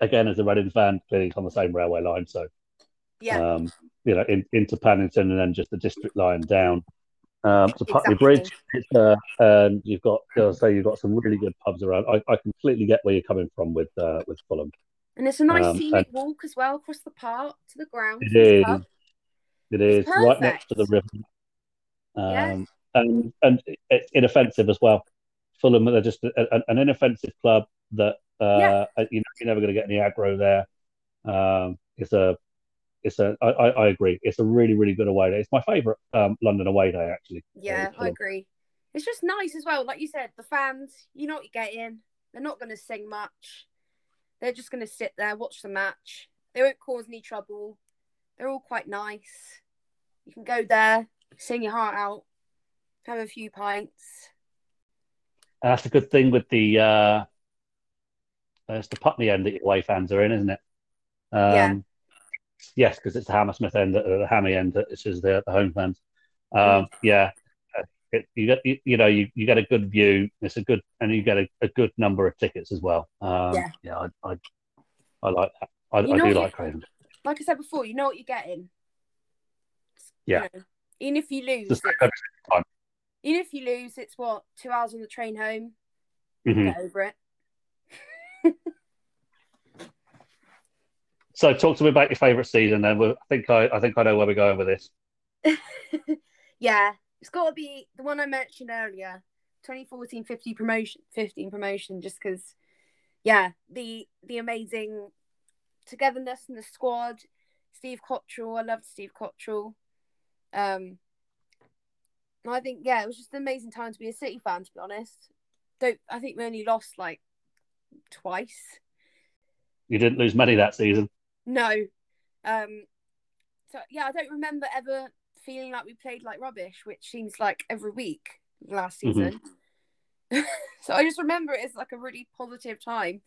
again, as a Reading fan, clearly it's on the same railway line, so yeah, um, you know, in, into Paddington and then just the district line down um, to Putney exactly. Bridge. It's, uh, and you've got, I'll say, you've got some really good pubs around. I, I completely get where you're coming from with uh, with Fulham. And it's a nice um, scenic walk as well across the park to the ground. It is. It is right next to the river. Um. And and it's inoffensive as well. Fulham, they're just a, a, an inoffensive club that uh, yeah. you know, you're never going to get any aggro there. Um, it's a it's a I, I agree. It's a really really good away day. It's my favourite um, London away day actually. Yeah, I agree. It's just nice as well. Like you said, the fans, you know what you're getting. They're not going to sing much. They're just going to sit there, watch the match. They won't cause any trouble. They're all quite nice. You can go there, sing your heart out, have a few pints. That's a good thing with the uh, it's the Putney end that your away fans are in, isn't it? Um, yeah. Yes, because it's the Hammersmith end, uh, the Hammy end, which is the, the home fans. Um, mm. Yeah, it, you get you, you, know you, you get a good view. It's a good and you get a, a good number of tickets as well. Um, yeah, yeah, I, I, I like that. I, I do like Craven. Like I said before, you know what you're getting. Yeah. You know, even if you lose, even if you lose, it's what two hours on the train home. Mm-hmm. Get over it. So, talk to me about your favourite season. Then I think I, I think I know where we're going with this. <laughs> yeah, it's got to be the one I mentioned earlier, 2014 50 promotion, 15 promotion, just because, yeah, the the amazing togetherness in the squad. Steve Cotterill, I loved Steve Cotterill. Um, I think yeah, it was just an amazing time to be a City fan. To be honest, don't I think we only lost like twice. You didn't lose many that season. No. Um. So yeah, I don't remember ever feeling like we played like rubbish, which seems like every week last mm-hmm. season. Mm-hmm. <laughs> so I just remember it as like a really positive time.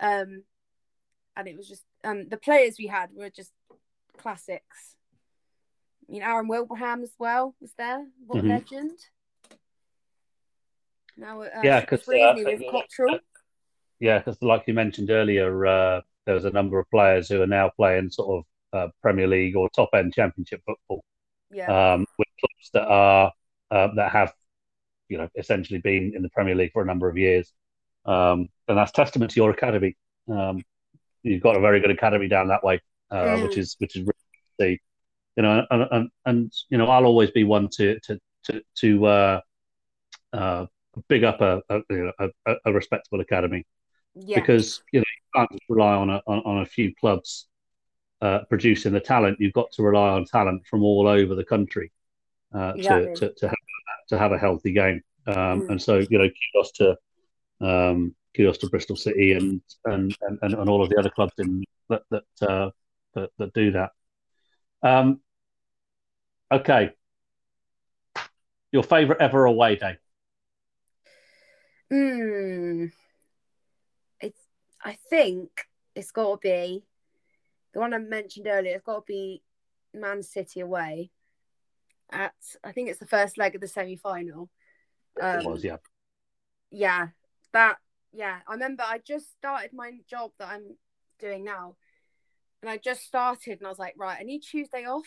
Um, and it was just um the players we had were just classics. You know, Aaron Wilbraham as well was there. What mm-hmm. a legend! Now, uh, yeah, because uh. Yeah, because like you mentioned earlier, uh, there's a number of players who are now playing sort of uh, Premier League or top end Championship football Yeah. um, with clubs that are uh, that have you know essentially been in the Premier League for a number of years, um, and that's testament to your academy. Um, you've got a very good academy down that way, uh, Mm. which is which is really good to see. You know, and, and and you know, I'll always be one to to to to uh, uh, big up a a, a a respectable academy Yeah. because you know you can't just rely on a on, on a few clubs uh, producing the talent. You've got to rely on talent from all over the country uh, Exactly. to, to to have to have a healthy game. Um, Mm. And so you know, kudos to um, kudos to Bristol City and and, and, and and all of the other clubs in that that uh, that, that do that. Um, okay, your favourite ever away day? Mm. I think it's got to be the one I mentioned earlier. It's got to be Man City away. At I think it's the first leg of the semi final. Um, it was yeah. yeah, that yeah. I remember I just started my job that I'm doing now, and I just started, and I was like, right, I need Tuesday off.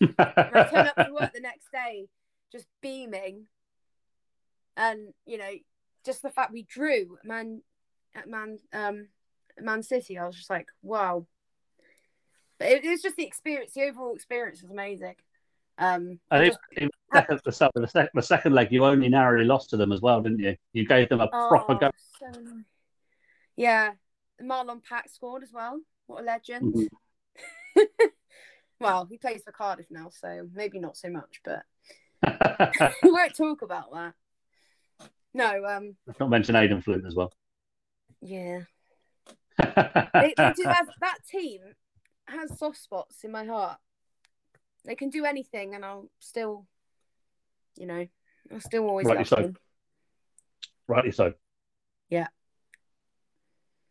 <laughs> I turn up to work the next day, just beaming, and you know, just the fact we drew Man at Man um Man City, I was just like, wow. But it, it was just the experience. The overall experience was amazing. Um, and just- in the second, the, se- the, sec- the second leg, you only narrowly lost to them as well, didn't you? You gave them a proper oh, go. so yeah, Marlon Pack scored as well. What a legend. Mhm. <laughs> well, he plays for Cardiff now, so maybe not so much, but <laughs> <laughs> we won't talk about that. No, um, not mention Aden Flint as well. Yeah, <laughs> they, they do have that team has soft spots in my heart. They can do anything, and I'll still, you know, I'll still always Rightly so. them. Rightly so. Yeah.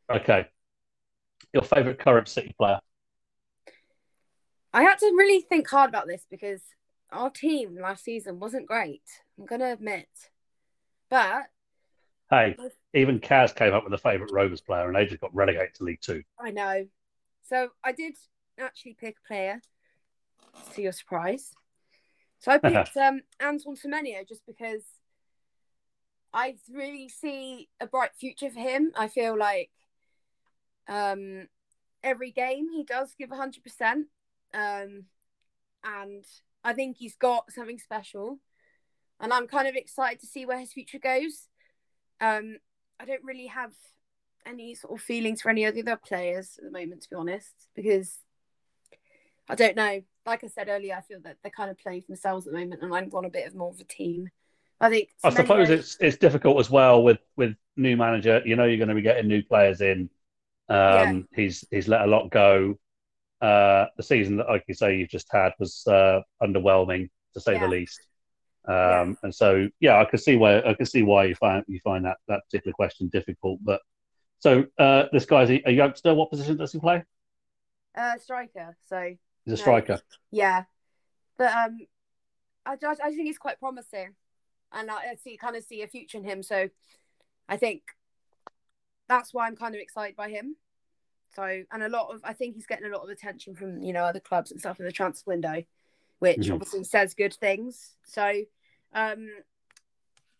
Okay. Your favourite current City player? I had to really think hard about this because our team last season wasn't great. I'm gonna admit, but Hey, even Kaz came up with a favourite Rovers player, and they just got relegated to League Two. I know. So I did actually pick a player to your surprise. So I picked <laughs> um, Antoine Semenyo just because I really see a bright future for him. I feel like um, every game he does give 100%. Um, and I think he's got something special. And I'm kind of excited to see where his future goes. Um, I don't really have any sort of feelings for any of the other players at the moment, to be honest, because I don't know. Like I said earlier, I feel that they're kind of playing for themselves at the moment, and I want a bit of more of a team. I think. I suppose it's it's difficult as well with with new manager. You know, you're going to be getting new players in. Um, Yeah. He's he's let a lot go. Uh, the season that, like you say, you've just had was uh, underwhelming to say Yeah. the least. Um. And so, yeah, I can see why I can see why you find you find that that particular question difficult. But so uh, this guy's a, a youngster. What position does he play? uh, striker. So He's a No. striker. yeah, but um, I, I I think he's quite promising, and I, I see kind of see a future in him. So I think that's why I'm kind of excited by him. So and a lot of I think he's getting a lot of attention from you know other clubs and stuff in the transfer window, which Mhm. obviously says good things. So um,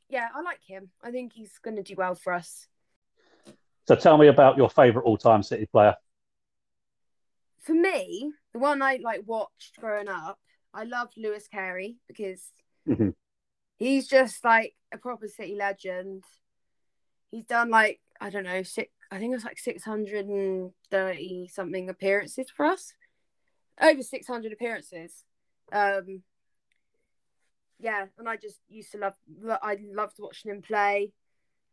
yeah, I like him. I think he's going to do well for us. So tell me about your favourite all-time City player. for me, the one I like watched growing up, I loved Louis Carey because Mhm. he's just like a proper city legend. He's done like I don't know six. I think it was like six hundred and thirty something appearances for us, over six hundred appearances. Um, yeah, and I just used to love. I loved watching him play.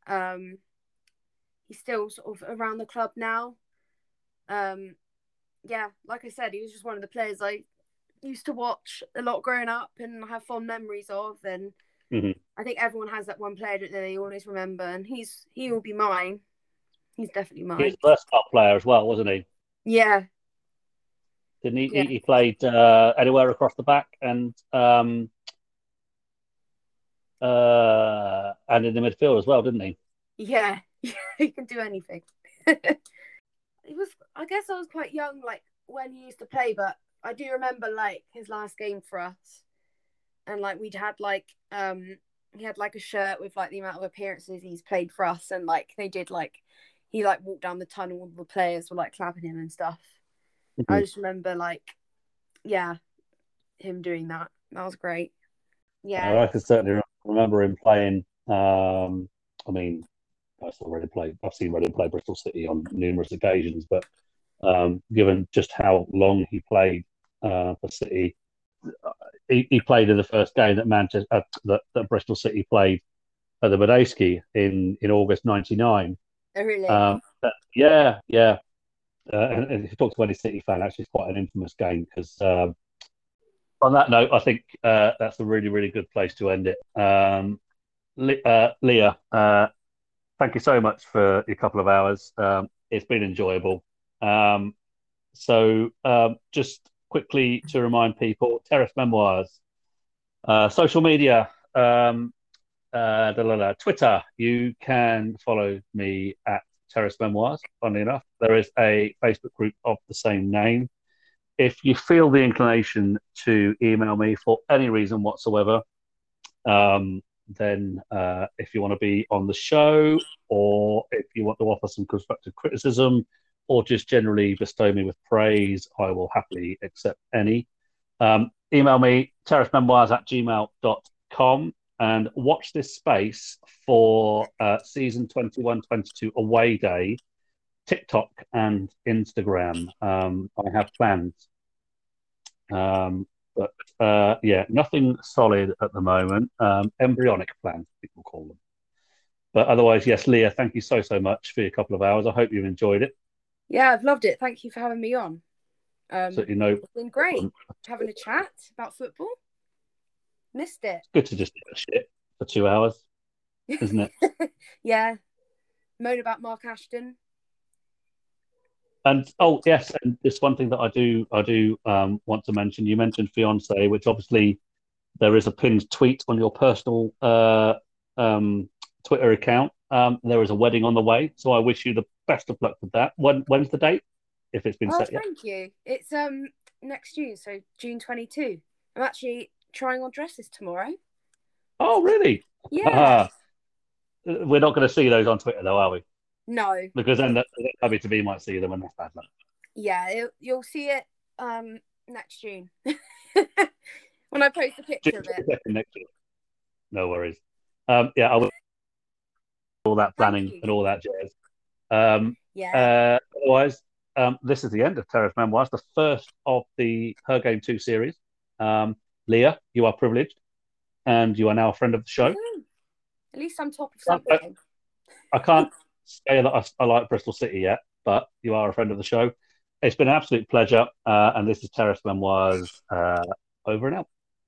Um, he's still sort of around the club now. Um, yeah, like I said, he was just one of the players I used to watch a lot growing up and have fond memories of. And Mhm. I think everyone has that one player that they always remember, and he's he will be mine. He's definitely mine. He's a versatile player as well, wasn't he? Yeah, Didn't he? Yeah. He, he played uh, anywhere across the back and um, uh, and in the midfield as well, didn't he? yeah, <laughs> he can do anything. <laughs> it was, I guess, I was quite young, like when he used to play, but I do remember like his last game for us, and like we'd had like um he had like a shirt with like the amount of appearances he's played for us, and like they did like he like walked down the tunnel, and the players were like clapping him and stuff. Mm-hmm. I just remember like, yeah, him doing that. That was great. Yeah, I can certainly remember him playing. Um, I mean, I've already played. I've seen Reading play Bristol City on numerous occasions, but um, given just how long he played uh, for City, he, he, played in the first game that Manchester uh, that, that, Bristol City played at the Madejski in in August '99. Oh, really? Um, yeah, yeah. Uh, and, and, if you talk to any City fan, actually, it's quite an infamous game because. Um, on that note, I think uh, that's a really, really good place to end it. Um, uh, Leah, uh, thank you so much for your couple of hours. Um, it's been enjoyable. Um, so, um, just quickly to remind people, Terrace Memoirs, uh, social media, um, Twitter. You can follow me at Terrace Memoirs. Funnily enough, there is a Facebook group of the same name. If you feel the inclination to email me for any reason whatsoever, um, then uh, if you want to be on the show or if you want to offer some constructive criticism or just generally bestow me with praise, I will happily accept any. Um, email me, terracememoirs at gmail.com and watch this space for uh, season 21 22 away day, TikTok and Instagram. Um, I have plans. Um, but uh, yeah, nothing solid at the moment. Um, embryonic plans, people call them. But otherwise, yes, Leah, thank you so, so much for your couple of hours. I hope you've enjoyed it. Yeah, I've loved it. Thank you for having me on. Um, so, you know, it's been great having a chat about football. Missed it. It's good to just shit for two hours, isn't it? <laughs> yeah. Moan about Mark Ashton. And oh yes, and this one thing that I do I do um, want to mention. You mentioned fiance, which obviously there is a pinned tweet on your personal uh, um, Twitter account. Um, there is a wedding on the way, so I wish you the best of luck with that. When when's the date? If it's been oh, set yet. Thank you. It's um next June, so June twenty two. I'm actually trying on dresses tomorrow. Oh really? Yeah. We're not going to see those on Twitter though, are we? No, because then the, the to be might see them and that's bad luck. Yeah, it, you'll see it um next June <laughs> when I post a picture June, of it. Next June. No worries. Um, yeah, I will. All that planning and all that jazz. Um, yeah. Uh, otherwise, um, this is the end of Terrace Memoirs, the first of the Her Game Too series. Um, Leah, you are privileged, and you are now a friend of the show. At least I'm top of something. I, I can't say that I, I, like Bristol City yet, but you are a friend of the show. It's been an absolute pleasure, uh, and this is Terrace Memoirs uh, over and out.